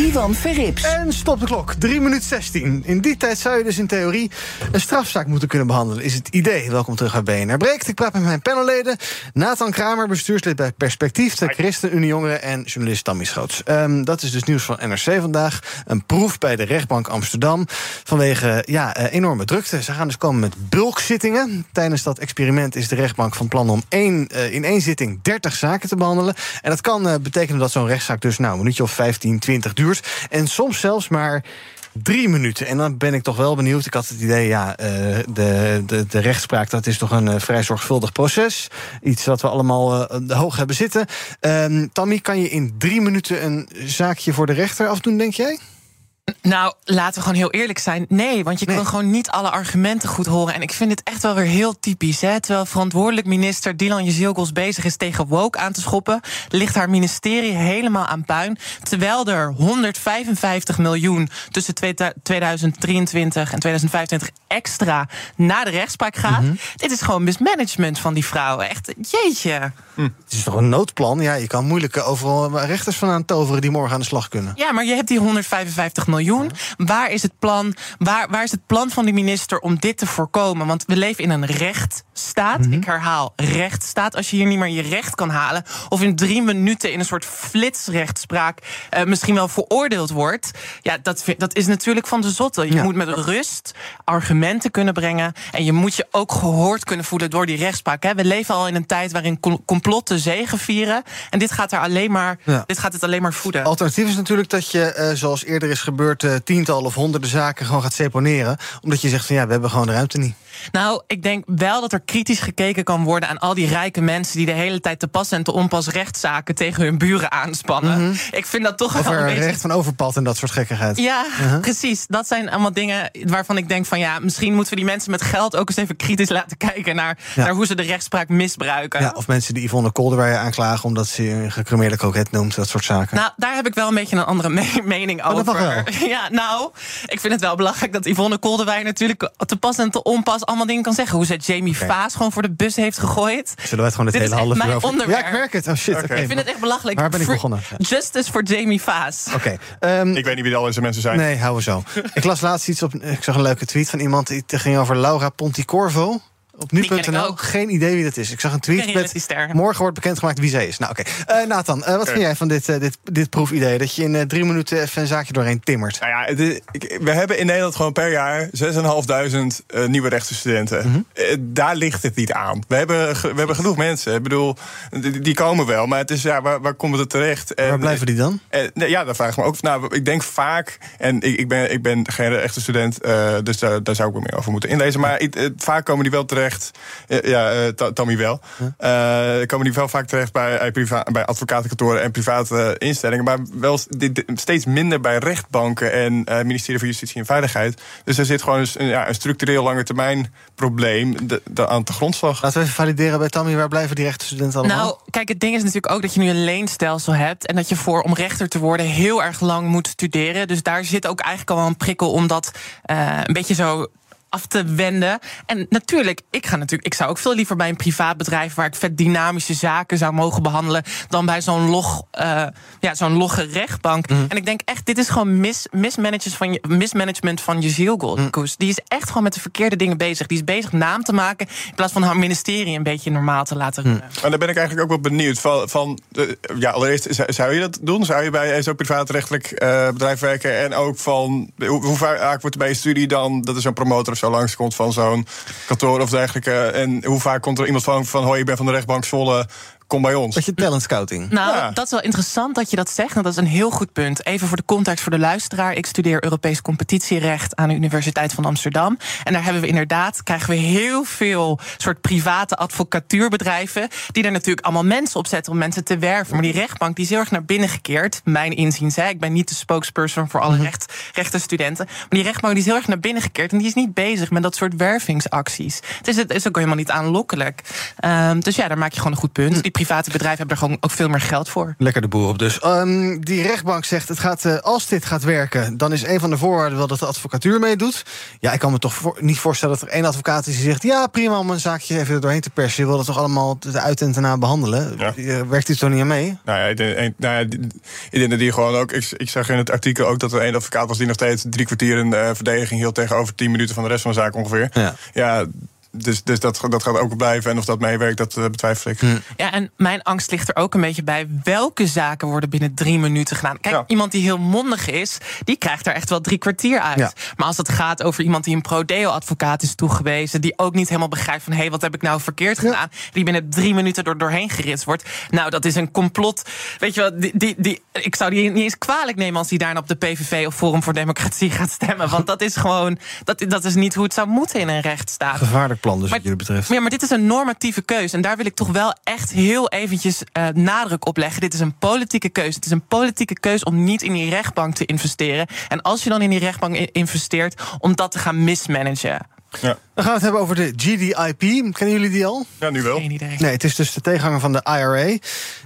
Ivan Verrips. En stop de klok. 3 minuten 16. In die tijd zou je dus in theorie een strafzaak moeten kunnen behandelen. Is het idee. Welkom terug bij BNR Breekt. Ik praat met mijn panelleden. Nathan Kramer, bestuurslid bij Perspectief. De ChristenUnie Jongeren en journalist Tammy Schoots. Ehm, dat is dus nieuws van NRC vandaag. Een proef bij de rechtbank Amsterdam. Vanwege ja, eh, enorme drukte. Ze gaan dus komen met bulkzittingen. Tijdens dat experiment is de rechtbank van plan om één, eh, in één zitting 30 zaken te behandelen. En dat kan eh, betekenen dat zo'n rechtszaak dus nou, een minuutje of 15, 20 duurt. En soms zelfs maar drie minuten. En dan ben ik toch wel benieuwd. Ik had het idee, ja, eh, de, de, de rechtspraak... dat is toch een eh, vrij zorgvuldig proces. Iets wat we allemaal eh, hoog hebben zitten. Ehm, Tammy, kan je in drie minuten een zaakje voor de rechter afdoen, denk jij? Nou, laten we gewoon heel eerlijk zijn. Nee, want je kan gewoon niet alle argumenten goed horen. En ik vind het echt wel weer heel typisch. Hè? Terwijl verantwoordelijk minister Dylan Jezielgos bezig is tegen woke aan te schoppen, ligt haar ministerie helemaal aan puin. Terwijl er 155 miljoen tussen 2023 en 2025 extra naar de rechtspraak gaat. Dit is gewoon mismanagement van die vrouwen. Echt, jeetje. Het is toch een noodplan? Ja, je kan moeilijk overal rechters vandaan toveren die morgen aan de slag kunnen. Ja, maar je hebt die 155 miljoen miljoen. Waar is het plan? Waar, waar is het plan van de minister om dit te voorkomen? Want we leven in een rechtsstaat. Mhm. Ik herhaal, rechtsstaat. Als je hier niet meer je recht kan halen, of in drie minuten in een soort flitsrechtspraak eh, misschien wel veroordeeld wordt, ja, dat, dat is natuurlijk van de zotte. Je Ja. moet met rust argumenten kunnen brengen en je moet je ook gehoord kunnen voelen door die rechtspraak. Hè. We leven al in een tijd waarin com- complotten zegevieren en dit gaat er alleen maar, Ja. dit gaat het alleen maar voeden. Alternatief is natuurlijk dat je, eh, zoals eerder is gebeurd, eh, tientallen of honderden zaken gewoon gaat seponeren. Omdat je zegt van ja, we hebben gewoon de ruimte niet. Nou, ik denk wel dat er kritisch gekeken kan worden aan al die rijke mensen die de hele tijd te pas en te onpas rechtszaken tegen hun buren aanspannen. Ik vind dat toch wel Over een beetje. recht van overpad en dat soort gekkigheid. Ja, Uh-huh. precies. Dat zijn allemaal dingen waarvan ik denk van ja, misschien moeten we die mensen met geld ook eens even kritisch laten kijken naar, Ja. naar hoe ze de rechtspraak misbruiken. Ja, of mensen die Yvonne Kolderweijer aanklagen omdat ze een gecremeerde kroket noemt, dat soort zaken. Nou, daar heb ik wel een beetje een andere me- mening Oh, over. wel. Ja, nou, ik vind het wel belangrijk dat Yvonne Kolderwij natuurlijk te pas en te onpas allemaal dingen kan zeggen. Hoe ze Jamie Vaas gewoon voor de bus heeft gegooid. Zullen we het gewoon het Dit hele half uur mijn over... onderwerp. Ja, ik merk het. Oh shit. Ik vind het echt belachelijk. Waar ben ik begonnen? Justice voor Jamie Vaas. Oké. ehm, Ik weet niet wie al deze mensen zijn. Nee, houden we zo. ik las laatst iets op. Ik zag een leuke tweet van iemand. Die het ging over Laura Ponticorvo. Op nu.nl. ook. Geen idee wie dat is. Ik zag een tweet met. Morgen wordt bekendgemaakt wie zij is. Nou, oké. Eh, Nathan, eh, wat vind jij van dit, eh, dit, dit proefidee? Dat je in drie minuten even een zaakje doorheen timmert. Nou ja, het is- ik- we hebben in Nederland gewoon per jaar 6.500 eh, nieuwe rechtenstudenten. Mhm. Daar ligt het niet aan. We hebben, ge- we hebben genoeg mensen. Ik bedoel, die, die komen wel. Maar het is, ja, waar, waar komt het terecht? En, Waar blijven die dan? nee, ja, daar vraag ik me ook. Nou, ik denk vaak, en ik, ik, ben, ik ben geen echte student, eh, dus daar, daar zou ik me meer over moeten inlezen. Maar ik- vaak komen die wel terecht. Eh, ja, eh, Ta- Tammy wel. Eh, komen die wel vaak terecht bij, bij, priva- bij advocatenkantoren en private instellingen. Maar wel steeds minder bij rechtbanken en eh ministerie van Justitie en Veiligheid. Dus er zit gewoon een, ja, een structureel lange termijn probleem de, de, aan de grondslag. Laten we even valideren bij Tammy. Waar blijven die rechtenstudenten allemaal? Nou, kijk, het ding is natuurlijk ook dat je nu een leenstelsel hebt. En dat je voor om rechter te worden heel erg lang moet studeren. Dus daar zit ook eigenlijk al wel een prikkel om dat eh, een beetje zo af te wenden. En natuurlijk, ik ga natuurlijk, ik zou ook veel liever bij een privaat bedrijf waar ik vet dynamische zaken zou mogen behandelen dan bij zo'n log, eh, ja, zo'n logge rechtbank. Mhm. En ik denk echt, dit is gewoon mis, mismanagement van je, mismanagement van je zielgold. Mhm. Die is echt gewoon met de verkeerde dingen bezig. Die is bezig naam te maken in plaats van haar ministerie een beetje normaal te laten runnen. Maar daar ben ik eigenlijk ook wel benieuwd van. van ja, allereerst, zou- je dat doen? Zou je bij zo'n privaatrechtelijk eh, bedrijf werken? En ook van, hoe, hoe vaak wordt er bij je studie dan... dat er zo'n promotor of zo langskomt van zo'n kantoor of dergelijke? En hoe vaak komt er iemand van, van hoi, ik ben van de rechtbank Zwolle... Kom bij ons. Dat je talent scouting. Nou, Ja. dat is wel interessant dat je dat zegt. Want dat is een heel goed punt. Even voor de context voor de luisteraar. Ik studeer Europees competitierecht aan de Universiteit van Amsterdam. En daar hebben we inderdaad, krijgen we heel veel soort private advocatuurbedrijven. Die er natuurlijk allemaal mensen op zetten om mensen te werven. Maar die rechtbank die is heel erg naar binnen gekeerd. Mijn inziens. Hè. Ik ben niet de spokesperson voor alle recht, rechtenstudenten. Maar die rechtbank die is heel erg naar binnen gekeerd. En die is niet bezig met dat soort wervingsacties. Het is, het is ook helemaal niet aanlokkelijk. Ehm, dus ja, daar maak je gewoon een goed punt. Die private bedrijven hebben er gewoon ook veel meer geld voor. Lekker de boer op dus. Ehm, die rechtbank zegt, het gaat, eh, als dit gaat werken... dan is een van de voorwaarden wel dat de advocatuur meedoet. Ja, ik kan me toch voor- niet voorstellen dat er één advocaat is die zegt... ja, prima om een zaakje even er doorheen te persen. Je wil dat toch allemaal de uit en daarna behandelen? Ja. Eh, Werkt u toch niet aan mee? Nou ja, ik denk, nou ja, ik denk dat die gewoon ook. Ik, ik zag in het artikel ook dat er één advocaat was die nog steeds drie kwartier een eh, verdediging hield tegenover tien minuten van de rest van de zaak ongeveer. Ja. ja dus, dus dat, dat gaat ook blijven. En of dat meewerkt, dat eh, betwijfel ik. Ja, en mijn angst ligt er ook een beetje bij. Welke zaken worden binnen drie minuten gedaan? Kijk, Ja. iemand die heel mondig is, die krijgt er echt wel drie kwartier uit. Ja. Maar als het gaat over iemand die een pro-deo-advocaat is toegewezen... die ook niet helemaal begrijpt van... hé, hey, wat heb ik nou verkeerd gedaan? Die binnen drie minuten er doorheen geritst wordt. Nou, dat is een complot. Weet je wel, die, die, die, ik zou die niet eens kwalijk nemen... als die daarna op de PVV of Forum voor Democratie gaat stemmen. Want dat is gewoon... dat, dat is niet hoe het zou moeten in een rechtsstaat. Gevaarlijk plan dus, Maar- wat jullie betreft. Ja, maar dit is een normatieve keuze. En daar wil ik toch wel echt heel eventjes eh, nadruk op leggen. Dit is een politieke keuze. Het is een politieke keuze om niet in die rechtbank te investeren. En als je dan in die rechtbank investeert, om dat te gaan mismanagen. Ja. Dan gaan we het hebben over de GDIP. Kennen jullie die al? Ja, nu wel. Geen idee. Nee, het is dus de tegenhanger van de IRA.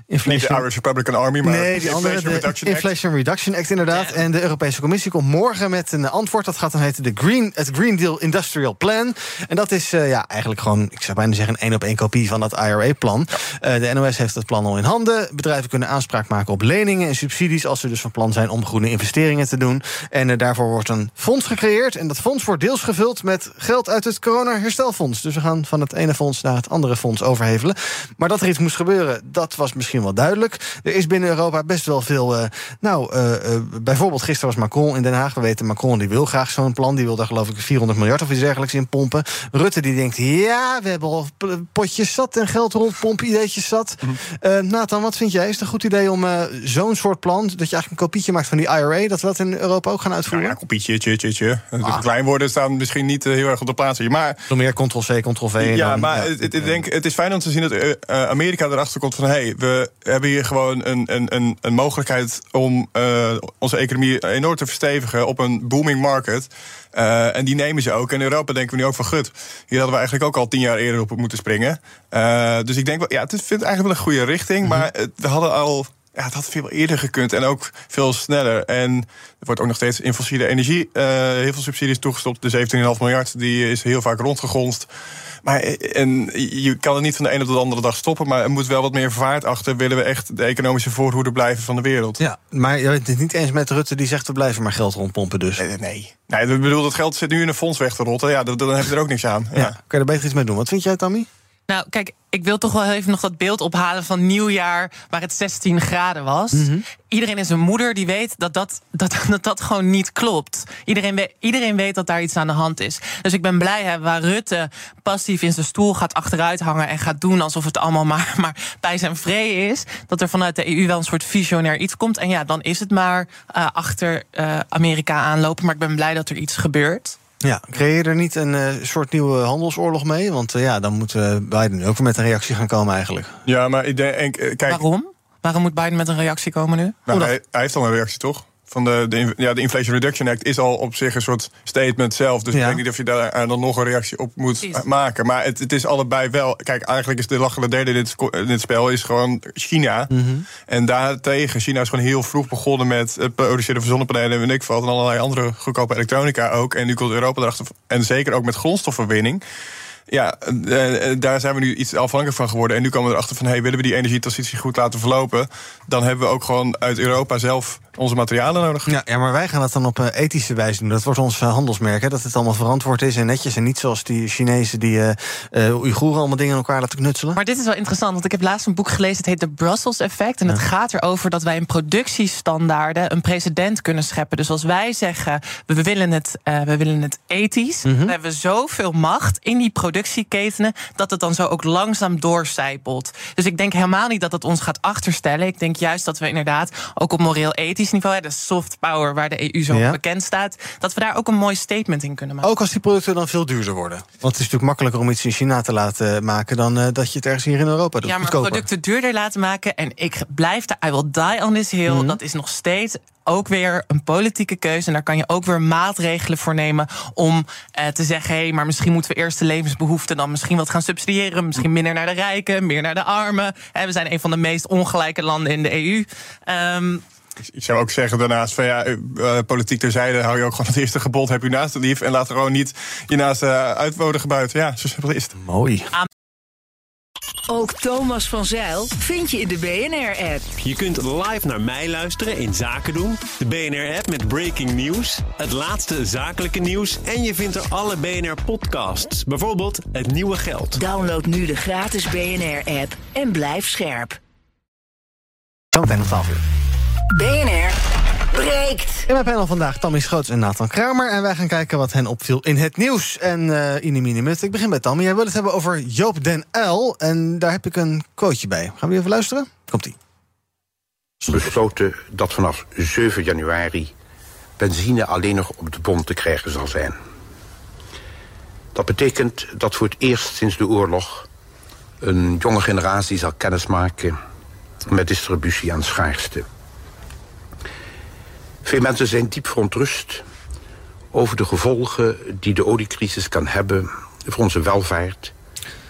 Niet de Irish Republican Army, maar nee, die andere, Inflation de Reduction Act. Inflation Reduction Act inderdaad. En de Europese Commissie komt morgen met een antwoord. Dat gaat dan heten de Green, het Green Deal Industrial Plan. En dat is eh, ja, eigenlijk gewoon, ik zou bijna zeggen... een één op één kopie van dat IRA-plan. Eh, de NOS heeft het plan al in handen. Bedrijven kunnen aanspraak maken op leningen en subsidies... als ze dus van plan zijn om groene investeringen te doen. En eh, daarvoor wordt een fonds gecreëerd. En dat fonds wordt deels gevuld met geld uit het corona-herstelfonds. Dus we gaan van het ene fonds naar het andere fonds overhevelen. Maar dat er iets moest gebeuren, dat was misschien wel duidelijk. Er is binnen Europa best wel veel... eh, nou, eh, eh, bijvoorbeeld gisteren was Macron in Den Haag. We weten, Macron die wil graag zo'n plan. Die wil daar geloof ik 400 miljard of iets dergelijks in pompen. Rutte die denkt, ja, we hebben al potjes zat... en geld rondpompen, ideetjes zat. Eh, Nathan, wat vind jij? Is het een goed idee om zo'n soort plan... dat je eigenlijk een kopietje maakt van die IRA... dat we dat in Europa ook gaan uitvoeren? Ja, kopietje, tje, tje, tje. De kleinwoorden staan misschien niet heel erg op de plaats hier. Maar meer Ctrl-C, Ctrl-V. Ja, dan- maar ja. ik denk, het is fijn om te zien dat eh, eh, Amerika erachter komt van... hé, hey, we hebben hier gewoon een, een, een, een mogelijkheid om eh, onze economie enorm te verstevigen... op een booming market. Eh, en die nemen ze ook. En in Europa denken we nu ook van, gut, hier hadden we eigenlijk ook al tien jaar eerder op moeten springen. Eh, dus ik denk wel, ja, het vindt eigenlijk wel een goede richting. Maar het- we hadden al... Ja, het had veel eerder gekund en ook veel sneller. En er wordt ook nog steeds in fossiele energie eh, heel veel subsidies toegestopt. De 17,5 miljard die is heel vaak rondgegonst. Maar eh, en je kan het niet van de ene op de andere dag stoppen. Maar er moet wel wat meer vaart achter. Willen we echt de economische voorhoede blijven van de wereld? Ja, maar je bent het niet eens met Rutte die zegt... we blijven maar geld rondpompen dus. Nee, nee. Nee, ik bedoel, dat geld zit nu in een fonds weg te rotten. Ja, dan, dan heb je er ook niks aan. Ja. Ja. Kan je er beter iets mee doen? Wat vind jij, Tammy? Nou, kijk, ik wil toch wel even nog dat beeld ophalen van nieuwjaar waar het 16 graden was. Iedereen is een moeder die weet dat dat, dat, dat, dat gewoon niet klopt. Iedereen weet, iedereen weet dat daar iets aan de hand is. Dus ik ben blij hè, waar Rutte passief in zijn stoel gaat achteruit hangen en gaat doen alsof het allemaal maar, maar bij zijn vree is. Dat er vanuit de EU wel een soort visionair iets komt. En ja, dan is het maar eh, achter eh, Amerika aanlopen. Maar ik ben blij dat er iets gebeurt. Ja, creëer je er niet een eh, soort nieuwe handelsoorlog mee? Want eh, ja, dan moet eh, Biden nu ook weer met een reactie gaan komen eigenlijk. ja, maar ik denk, kijk, Waarom? Waarom moet Biden met een reactie komen nu? Nou, hij, hij heeft al een reactie, toch? Van de, ja, de Inflation Reduction Act is al op zich een soort statement zelf. Dus Ja. ik denk niet of je daar eh, dan nog een reactie op moet Precies. maken. Maar het, het is allebei wel. Kijk, eigenlijk is de lachende derde in dit, in dit spel is gewoon China. Mhm. En daartegen, China is gewoon heel vroeg begonnen met het produceren van zonnepanelen en weet ik wat. En allerlei andere goedkope elektronica ook. En nu komt Europa erachter. En zeker ook met grondstoffenwinning. Ja, eh, eh, daar zijn we nu iets afhankelijk van geworden. En nu komen we erachter van, hey, willen we die energietransitie goed laten verlopen? Dan hebben we ook gewoon uit Europa zelf onze materialen nodig. Ja, ja, maar wij gaan dat dan op eh, ethische wijze doen. Dat wordt ons eh, handelsmerk, hè, dat het allemaal verantwoord is en netjes. En niet zoals die Chinezen die eh eh, Oeigoeren allemaal dingen in elkaar laten knutselen. Maar dit is wel interessant, want ik heb laatst een boek gelezen. Het heet The Brussels Effect. En het gaat erover dat wij in productiestandaarden een precedent kunnen scheppen. Dus als wij zeggen, we willen het, eh, we willen het ethisch, dan hebben we zoveel macht in die productieketenen dat het dan zo ook langzaam doorcijpelt. Dus ik denk helemaal niet dat het ons gaat achterstellen. Ik denk juist dat we inderdaad ook op moreel-ethisch niveau, hè, de soft power waar de EU zo Ja. bekend staat, dat we daar ook een mooi statement in kunnen maken. Ook als die producten dan veel duurder worden. Want het is natuurlijk makkelijker om iets in China te laten maken... dan eh, dat je het ergens hier in Europa doet. Ja, maar Goedkoper. producten duurder laten maken. En ik blijf daar, I will die on this hill. Mhm. Dat is nog steeds ook weer een politieke keuze. En daar kan je ook weer maatregelen voor nemen om eh, te zeggen: hé, hey, maar misschien moeten we eerst de levensbehoeften dan misschien wat gaan subsidiëren. Misschien minder naar de rijken, meer naar de armen. En we zijn een van de meest ongelijke landen in de EU. Ehm, Ik zou ook zeggen daarnaast van ja, eh, eh, politiek terzijde hou je ook gewoon het eerste gebod, heb je naast lief en laat er gewoon niet je naast uh, uitwodigen buiten. Ja, zo simpel is het. Mooi. Ook Thomas van Zeil vind je in de BNR-app. Je kunt live naar mij luisteren in Zaken doen. De BNR-app met breaking news. Het laatste zakelijke nieuws. En je vindt er alle BNR-podcasts. Bijvoorbeeld Het Nieuwe Geld. Download nu de gratis BNR-app en blijf scherp. Zometeen om 12 uur. BNR breekt. In mijn panel vandaag Tammy Schoots en Nathan Kramer. En wij gaan kijken wat hen opviel in het nieuws. En uh, Ine Minimut, ik begin bij Tammy. Jij wil het hebben over Joop den L. En daar heb ik een quoteje bij. Gaan we even luisteren? Komt-ie. besloten dat vanaf 7 januari benzine alleen nog op de bom te krijgen zal zijn. Dat betekent dat voor het eerst sinds de oorlog een jonge generatie zal kennismaken met distributie aan schaarste. Veel mensen zijn diep verontrust over de gevolgen die de oliecrisis kan hebben voor onze welvaart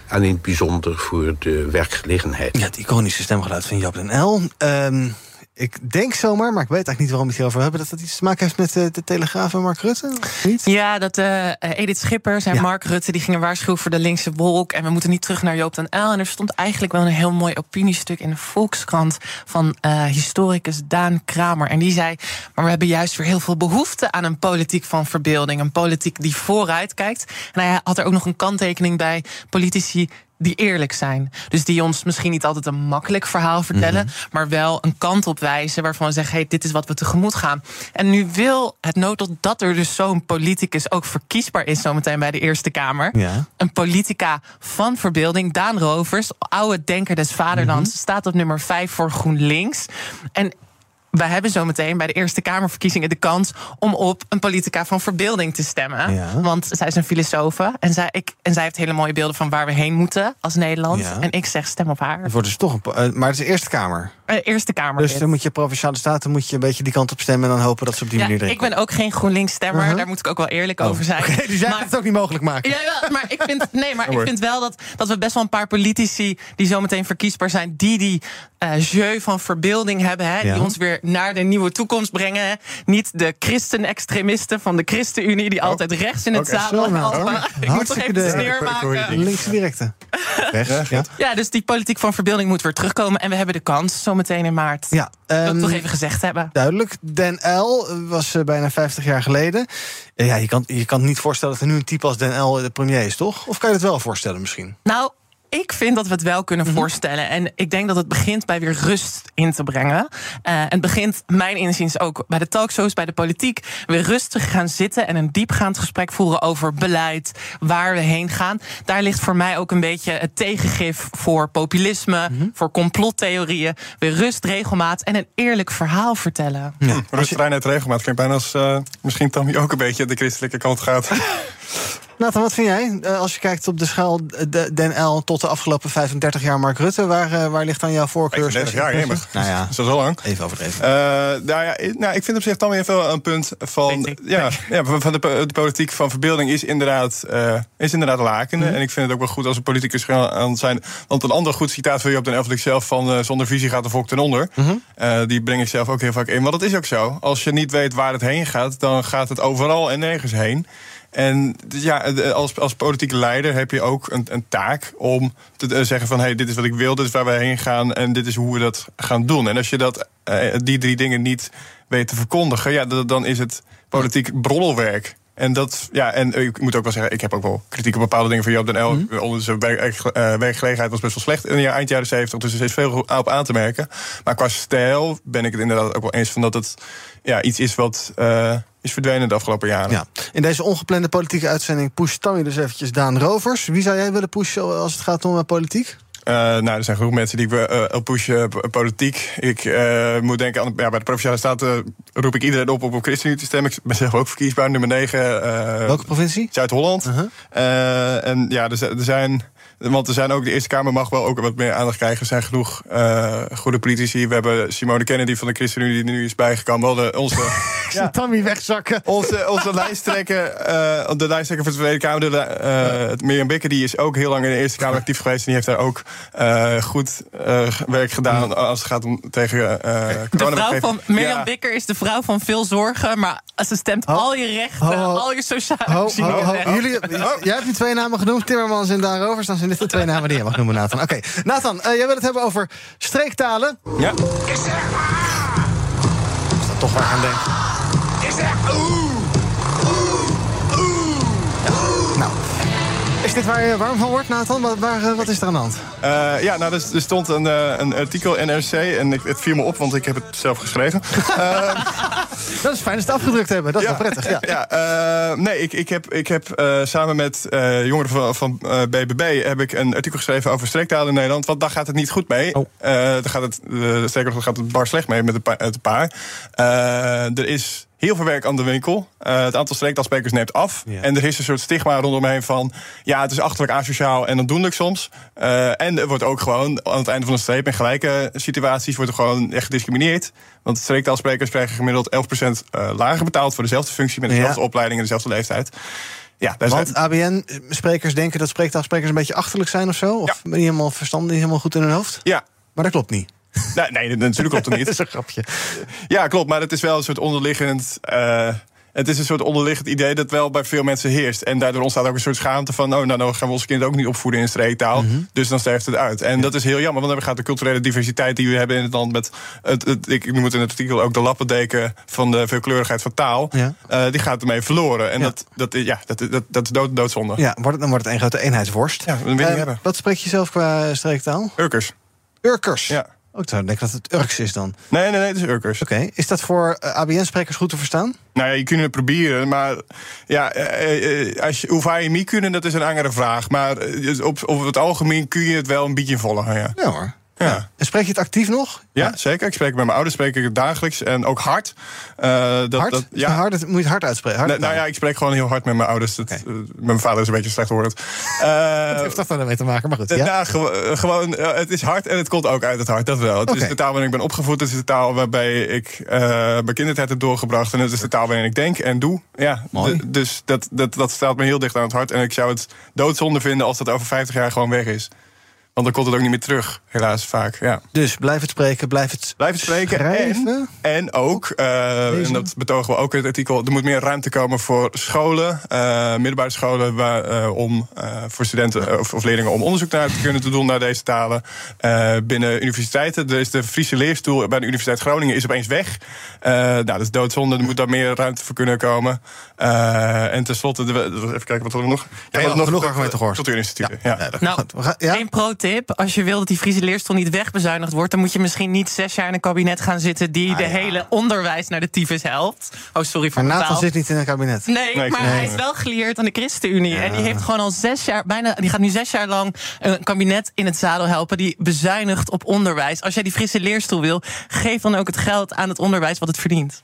en in het bijzonder voor de werkgelegenheid. Ja, het iconische stemgeluid van Jap den L. Ehm, ik denk zomaar, maar ik weet eigenlijk niet waarom we het hierover hebben... dat dat iets te maken heeft met eh, de Telegraaf en Mark Rutte, niet? Ja, dat eh, Edith Schippers en Ja. Mark Rutte die gingen waarschuwen voor de linkse wolk. En we moeten niet terug naar Joop den Uyl. En er stond eigenlijk wel een heel mooi opiniestuk in de Volkskrant van eh, historicus Daan Kramer. En die zei: Maar we hebben juist weer heel veel behoefte aan een politiek van verbeelding. Een politiek die vooruit kijkt. En hij had er ook nog een kanttekening bij politici die eerlijk zijn. Dus die ons misschien niet altijd een makkelijk verhaal vertellen, maar wel een kant op wijzen waarvan we zeggen: hey, dit is wat we tegemoet gaan. En nu wil het noodlot dat er dus zo'n politicus ook verkiesbaar is zometeen bij de Eerste Kamer. Ja. Een politica van verbeelding, Daan Rovers, oude denker des vaderlands, staat op nummer 5 voor GroenLinks. En wij hebben zometeen bij de Eerste Kamerverkiezingen de kans om op een politica van verbeelding te stemmen. Ja. Want zij is een filosofe en zij, ik, en zij heeft hele mooie beelden van waar we heen moeten als Nederland. Ja. En ik zeg stem op haar. Het wordt dus toch een, eh, maar het is de Eerste Kamer. Eh, Eerste Kamer. Dus dan moet je provinciale staten moet je een beetje die kant op stemmen... en dan hopen dat ze op die ja, manier ik ben ook geen GroenLinks-stemmer, Uh-huh. daar moet ik ook wel eerlijk Oh, over zijn. oké, dus jij gaat het ook niet mogelijk maken. Ja, wel, maar ik vind, nee, maar ik vind wel dat, dat we best wel een paar politici die zometeen verkiesbaar zijn, die die eh jeu van verbeelding hebben, hè, Ja. die ons weer naar de nieuwe toekomst brengen. Hè. Niet de christen-extremisten van de ChristenUnie die altijd rechts in het Oké, zadel nou. Ik moet toch Hartstikke even de de- sneer maken. Linkse directe. Rechts, ja. Ja, dus die politiek van verbeelding moet weer terugkomen. En we hebben de kans zometeen in maart. Ja, Dat ehm, toch even gezegd hebben. Duidelijk. Den L was eh, bijna 50 jaar geleden. Ja, je kan, je kan niet voorstellen dat er nu een type als Den L de premier is, toch? Of kan je het wel voorstellen misschien? Nou, ik vind dat we het wel kunnen Mhm. voorstellen. En ik denk dat het begint bij weer rust in te brengen. Eh, en het begint, mijn inziens, ook bij de talkshows, bij de politiek. Weer rustig gaan zitten en een diepgaand gesprek voeren over beleid, waar we heen gaan. Daar ligt voor mij ook een beetje het tegengif voor populisme, Mhm. voor complottheorieën. Weer rust, regelmaat en een eerlijk verhaal vertellen. Ja. Rust, reinheid, regelmaat klinkt bijna als eh, misschien Tammy ook een beetje de christelijke kant gaat. Nathan, wat vind jij? Eh, als je kijkt op de schaal de- Den L tot de afgelopen 35 jaar Mark Rutte... waar, eh, waar ligt dan jouw voorkeur? 30 jaar, jemig. Nou ja, al zo lang. even overdreven. Eh, nou ja, ik- nou, ik vind op zich dan weer wel een punt van. Ja, ja, van de, po- de politiek van verbeelding is inderdaad, eh, is inderdaad lakende. En ik vind het ook wel goed als een politicus gaan aan zijn. Want een ander goed citaat van Joop den Elf, ik zelf van eh, zonder visie gaat de volk ten onder. Eh, die breng ik zelf ook heel vaak in. Want dat is ook zo. Als je niet weet waar het heen gaat, dan gaat het overal en nergens heen. En dus ja, als, als politieke leider heb je ook een, een taak om te eh, zeggen van... hey, dit is wat ik wil, dit is waar we heen gaan en dit is hoe we dat gaan doen. En als je dat, eh, die drie dingen niet weet te verkondigen... Ja, dan- is het politiek broddelwerk. En dat, ja, en ik moet ook wel zeggen, ik heb ook wel kritiek op bepaalde dingen van Joop den L. Onder zijn eh, werkgelegenheid was best wel slecht in de eind jaren 70, dus er is veel op aan te merken. Maar qua stijl ben ik het inderdaad ook wel eens van dat het ja, iets is wat is verdwenen de afgelopen jaren. Ja. In deze ongeplande politieke uitzending pusht Tammy dus eventjes Daan Rovers. Wie zou jij willen pushen als het gaat om eh, politiek? Eh, nou, er zijn genoeg mensen die ik wil eh, pushen politiek. Ik moet denken aan ja, bij de provinciale staten roep ik iedereen op om op ChristenUnie te stemmen. Ik ben zelf ook verkiesbaar, nummer 9. Welke provincie? Zuid-Holland. Eh, en ja, er, er zijn. Want er zijn ook, de Eerste Kamer mag wel ook wat meer aandacht krijgen. Er zijn genoeg eh, goede politici. We hebben Simone Kennedy van de ChristenUnie die er nu is bijgekomen. We hadden onze, Ja. Tammy wegzakken. onze, onze lijsttrekker, eh, de lijsttrekker voor de Tweede Kamer, de, eh, Mirjam Bikker, die is ook heel lang in de Eerste Kamer actief geweest. En die heeft daar ook eh, goed eh, werk gedaan als het gaat om tegen eh De vrouw van Mirjam Ja. Bikker is de vrouw van veel zorgen, maar ze stemt al je rechten, ho, ho. al je sociale Ho, ho, voorzieningen ho. weg. Jullie, jij hebt nu twee namen genoemd, Timmermans en Daan Rovers. Zijn dit de twee namen die je mag noemen, Nathan. Oké, Nathan, eh, jij wil het hebben over streektalen. Ja. Is dat toch waar ik aan denk? Ja. Dit waar je warm van wordt, Nathan? Wat, waar, eh, wat is er aan de hand? Eh, ja, nou, er, er stond een, eh, een artikel in NRC en ik, het viel me op, want ik heb het zelf geschreven. Dat is fijn dat ze het afgedrukt hebben. Dat is wel prettig, ja. ja, nee, ik, ik heb, ik heb samen met jongeren van, van BBB heb ik een artikel geschreven over streektalen in Nederland. Want daar gaat het niet goed mee. Eh, daar gaat het, sterker nog, gaat het bar slecht mee met een paar. Met een paar. Er is heel veel werk aan de winkel. Eh, het aantal streektaalsprekers neemt af. En er is een soort stigma rondomheen van... ja, het is achterlijk asociaal en ondoenlijk soms. Eh, en er wordt ook gewoon aan het einde van de streep... in gelijke situaties wordt er gewoon echt gediscrimineerd. Want streektaalsprekers krijgen gemiddeld 11% uh, lager betaald... voor dezelfde functie met dezelfde Ja. opleiding en dezelfde leeftijd. Ja, daar Want ABN-sprekers denken dat spreektaalsprekers een beetje achterlijk zijn of zo? Of niet helemaal verstandig, niet helemaal goed in hun hoofd? Ja. Maar dat klopt niet. Nee, nee, natuurlijk klopt het niet. dat is een grapje. Ja, klopt. Maar het is wel een soort onderliggend. eh, het is een soort onderliggend idee dat wel bij veel mensen heerst. En daardoor ontstaat ook een soort schaamte van... oh, nou, dan gaan we ons kind ook niet opvoeden in streektaal. Mhm. Dus dan sterft het uit. En dat is heel jammer, want dan gaat de culturele diversiteit... die we hebben in het land met, het, het- ik noem het in het artikel ook... de lappendeken van de veelkleurigheid van taal... Ja. eh, die gaat ermee verloren. En dat, dat, is- ja, dat, dat, dat is dood, doodzonde. Ja, wordt het, dan wordt het een grote eenheidsworst. Ja, dat wil je niet Eh, hebben. Wat spreek je zelf qua streektaal? Urkers. Urkers? Ja. Ook ik zou denken dat het Urks is dan. Nee, nee, nee, het is Urkers. Oké, is dat voor eh, ABN-sprekers goed te verstaan? Nou ja, je kunt het proberen, maar ja, eh, eh, als je, hoe vaar je mee kunnen, dat is een andere vraag. Maar dus op, op het algemeen kun je het wel een beetje volgen, ja. Ja hoor. Ja. En spreek je het actief nog? Ja, zeker. Ik spreek met mijn ouders spreek ik het dagelijks en ook hard. Eh, dat, hard? Dat, ja. hard? Moet je het hard uitspreken? Hard Nee, nou ja, ik spreek gewoon heel hard met mijn ouders. Dat, eh, met mijn vader is een beetje slecht hoorend. Uh, Wat heeft dat dan mee te maken? Maar goed, ja. Nou, gewo- eh, gewoon, eh, het is hard en het komt ook uit het hart, dat wel. Het is de taal waarin ik ben opgevoed. Het is de taal waarbij ik eh, mijn kindertijd heb doorgebracht. En het is de taal waarin ik denk en doe. Ja, Mooi. dus dat, dat, dat staat me heel dicht aan het hart. En ik zou het doodzonde vinden als dat over 50 jaar gewoon weg is. Want dan komt het ook niet meer terug, helaas vaak. Ja. Dus blijf het spreken, blijf het Blijf het spreken. schrijven. En, en ook, eh, en dat betogen we ook in het artikel... er moet meer ruimte komen voor scholen, eh, middelbare scholen... Waar, eh, om eh, voor studenten of, of leerlingen om onderzoek naar te kunnen te doen naar deze talen. Eh, binnen universiteiten, er is de Friese leerstoel bij de Universiteit Groningen is opeens weg. Eh, nou, dat is doodzonde, er moet daar meer ruimte voor kunnen komen. Eh, en tenslotte, de, even kijken wat we nog... Ja, we hadden genoeg argumenten gehoord. Cultuurinstituten, ja. Nou, één Als je wil dat die Friese leerstoel niet wegbezuinigd wordt... dan moet je misschien niet zes jaar in een kabinet gaan zitten... die de hele onderwijs naar de tyfus helpt. Oh, sorry voor Maar Nathan zit niet in een kabinet. Nee, maar hij is wel geleerd aan de ChristenUnie. En die heeft gewoon al zes jaar, bijna, die gaat nu zes jaar lang een kabinet in het zadel helpen. Die bezuinigt op onderwijs. Als jij die frisse leerstoel wil, geef dan ook het geld aan het onderwijs wat het verdient.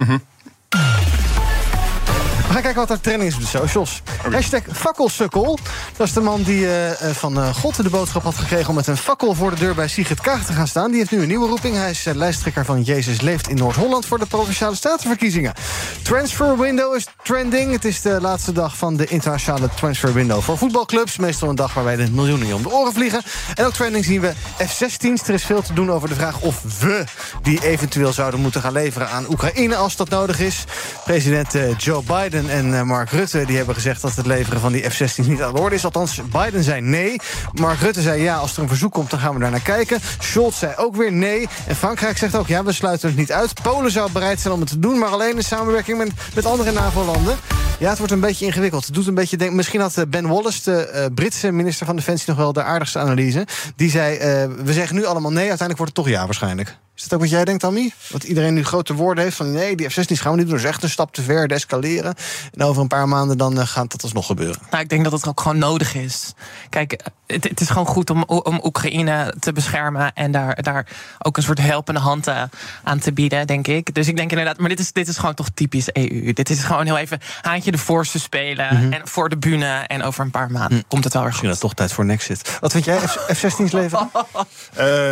We gaan kijken wat er trending is op de socials. Hashtag fakkelsukkel. Dat is de man die eh, eh, van eh, God de boodschap had gekregen... om met een fakkel voor de deur bij Sigrid Kaag te gaan staan. Die heeft nu een nieuwe roeping. Hij is lijsttrekker van Jezus Leeft in Noord-Holland... voor de Provinciale Statenverkiezingen. Transfer window is trending. Het is de laatste dag van de internationale transfer window voor voetbalclubs. Meestal een dag waarbij de miljoenen om de oren vliegen. En ook trending zien we F-16's. Er is veel te doen over de vraag of we die eventueel zouden moeten gaan leveren aan Oekraïne... als dat nodig is. President Joe Biden en eh, Mark Rutte die hebben gezegd dat het leveren van die F-16's niet aan de orde is. Althans, Biden zei nee. Mark Rutte zei ja, als er een verzoek komt, dan gaan we daar naar kijken. Scholz zei ook weer nee. En Frankrijk zegt ook ja, we sluiten het niet uit. Polen zou bereid zijn om het te doen, maar alleen in samenwerking met, met andere NAVO-landen. Ja, het wordt een beetje ingewikkeld. Het doet een beetje denk, misschien had eh, Ben Wallace, de eh, Britse minister van Defensie, nog wel de aardigste analyse. Die zei: We zeggen nu allemaal nee, uiteindelijk wordt het toch ja, waarschijnlijk. Is dat ook wat jij denkt, Tammy? Dat iedereen nu grote woorden heeft van nee, die F-16's gaan we niet doen. Dat is echt een stap te ver, escaleren. En over een paar maanden dan eh, gaat dat alsnog gebeuren. Nou, ik denk dat het ook gewoon nodig is. Kijk, het, het is gewoon goed om, om Oekraïne te beschermen en daar, daar ook een soort helpende hand eh, aan te bieden, denk ik. Dus ik denk inderdaad, maar dit is, dit is gewoon toch typisch EU. Dit is gewoon heel even haantje de voorste spelen Mhm. en voor de bühne en over een paar maanden komt het wel weer goed. Misschien dat het toch tijd voor next zit. Wat vind jij, F- F-16's leveren? Eh,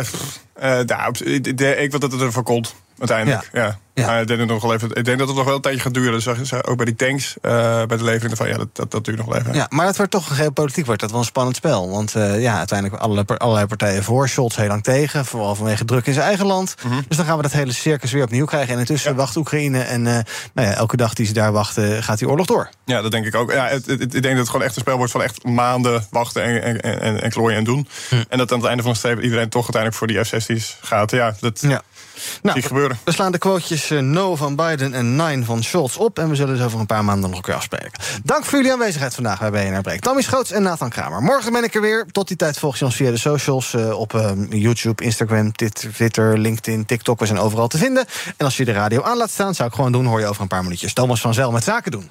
op- ik, weet dat het ervan komt, uiteindelijk. Ja. Ik, denk dat het nog wel even, ik denk dat het nog wel een tijdje gaat duren. Dus ook bij die tanks, eh, bij de levering van ja, dat, dat, dat duurt nog wel even. Ja, maar het wordt toch geopolitiek wordt dat wel een spannend spel. Want eh, ja, uiteindelijk allerlei, allerlei partijen voor. Scholz heel lang tegen, vooral vanwege druk in zijn eigen land. Dus dan gaan we dat hele circus weer opnieuw krijgen. En intussen wacht Oekraïne en eh, nou ja, elke dag die ze daar wachten... gaat die oorlog door. Ja, dat denk ik ook. Ja, het, het- ik denk dat het gewoon echt een spel wordt van echt maanden wachten en, en, en, en klooien en doen. En dat aan het einde van de streep iedereen toch uiteindelijk voor die F-16's gaat. Ja, dat Ja. Nou, zie gebeuren. We slaan de quotejes eh, no van Biden en nine van Scholz op. En we zullen dus over een paar maanden nog een keer afspreken. Dank voor jullie aanwezigheid vandaag bij BNR Break. Tammy Schoots en Nathan Kramer. Morgen ben ik er weer. Tot die tijd volg je ons via de socials. eh, op eh, YouTube, Instagram, Twitter, LinkedIn, TikTok. We zijn overal te vinden. En als je de radio aan laat staan, zou ik gewoon doen. Hoor je over een paar minuutjes. Thomas van Zel met Zaken doen.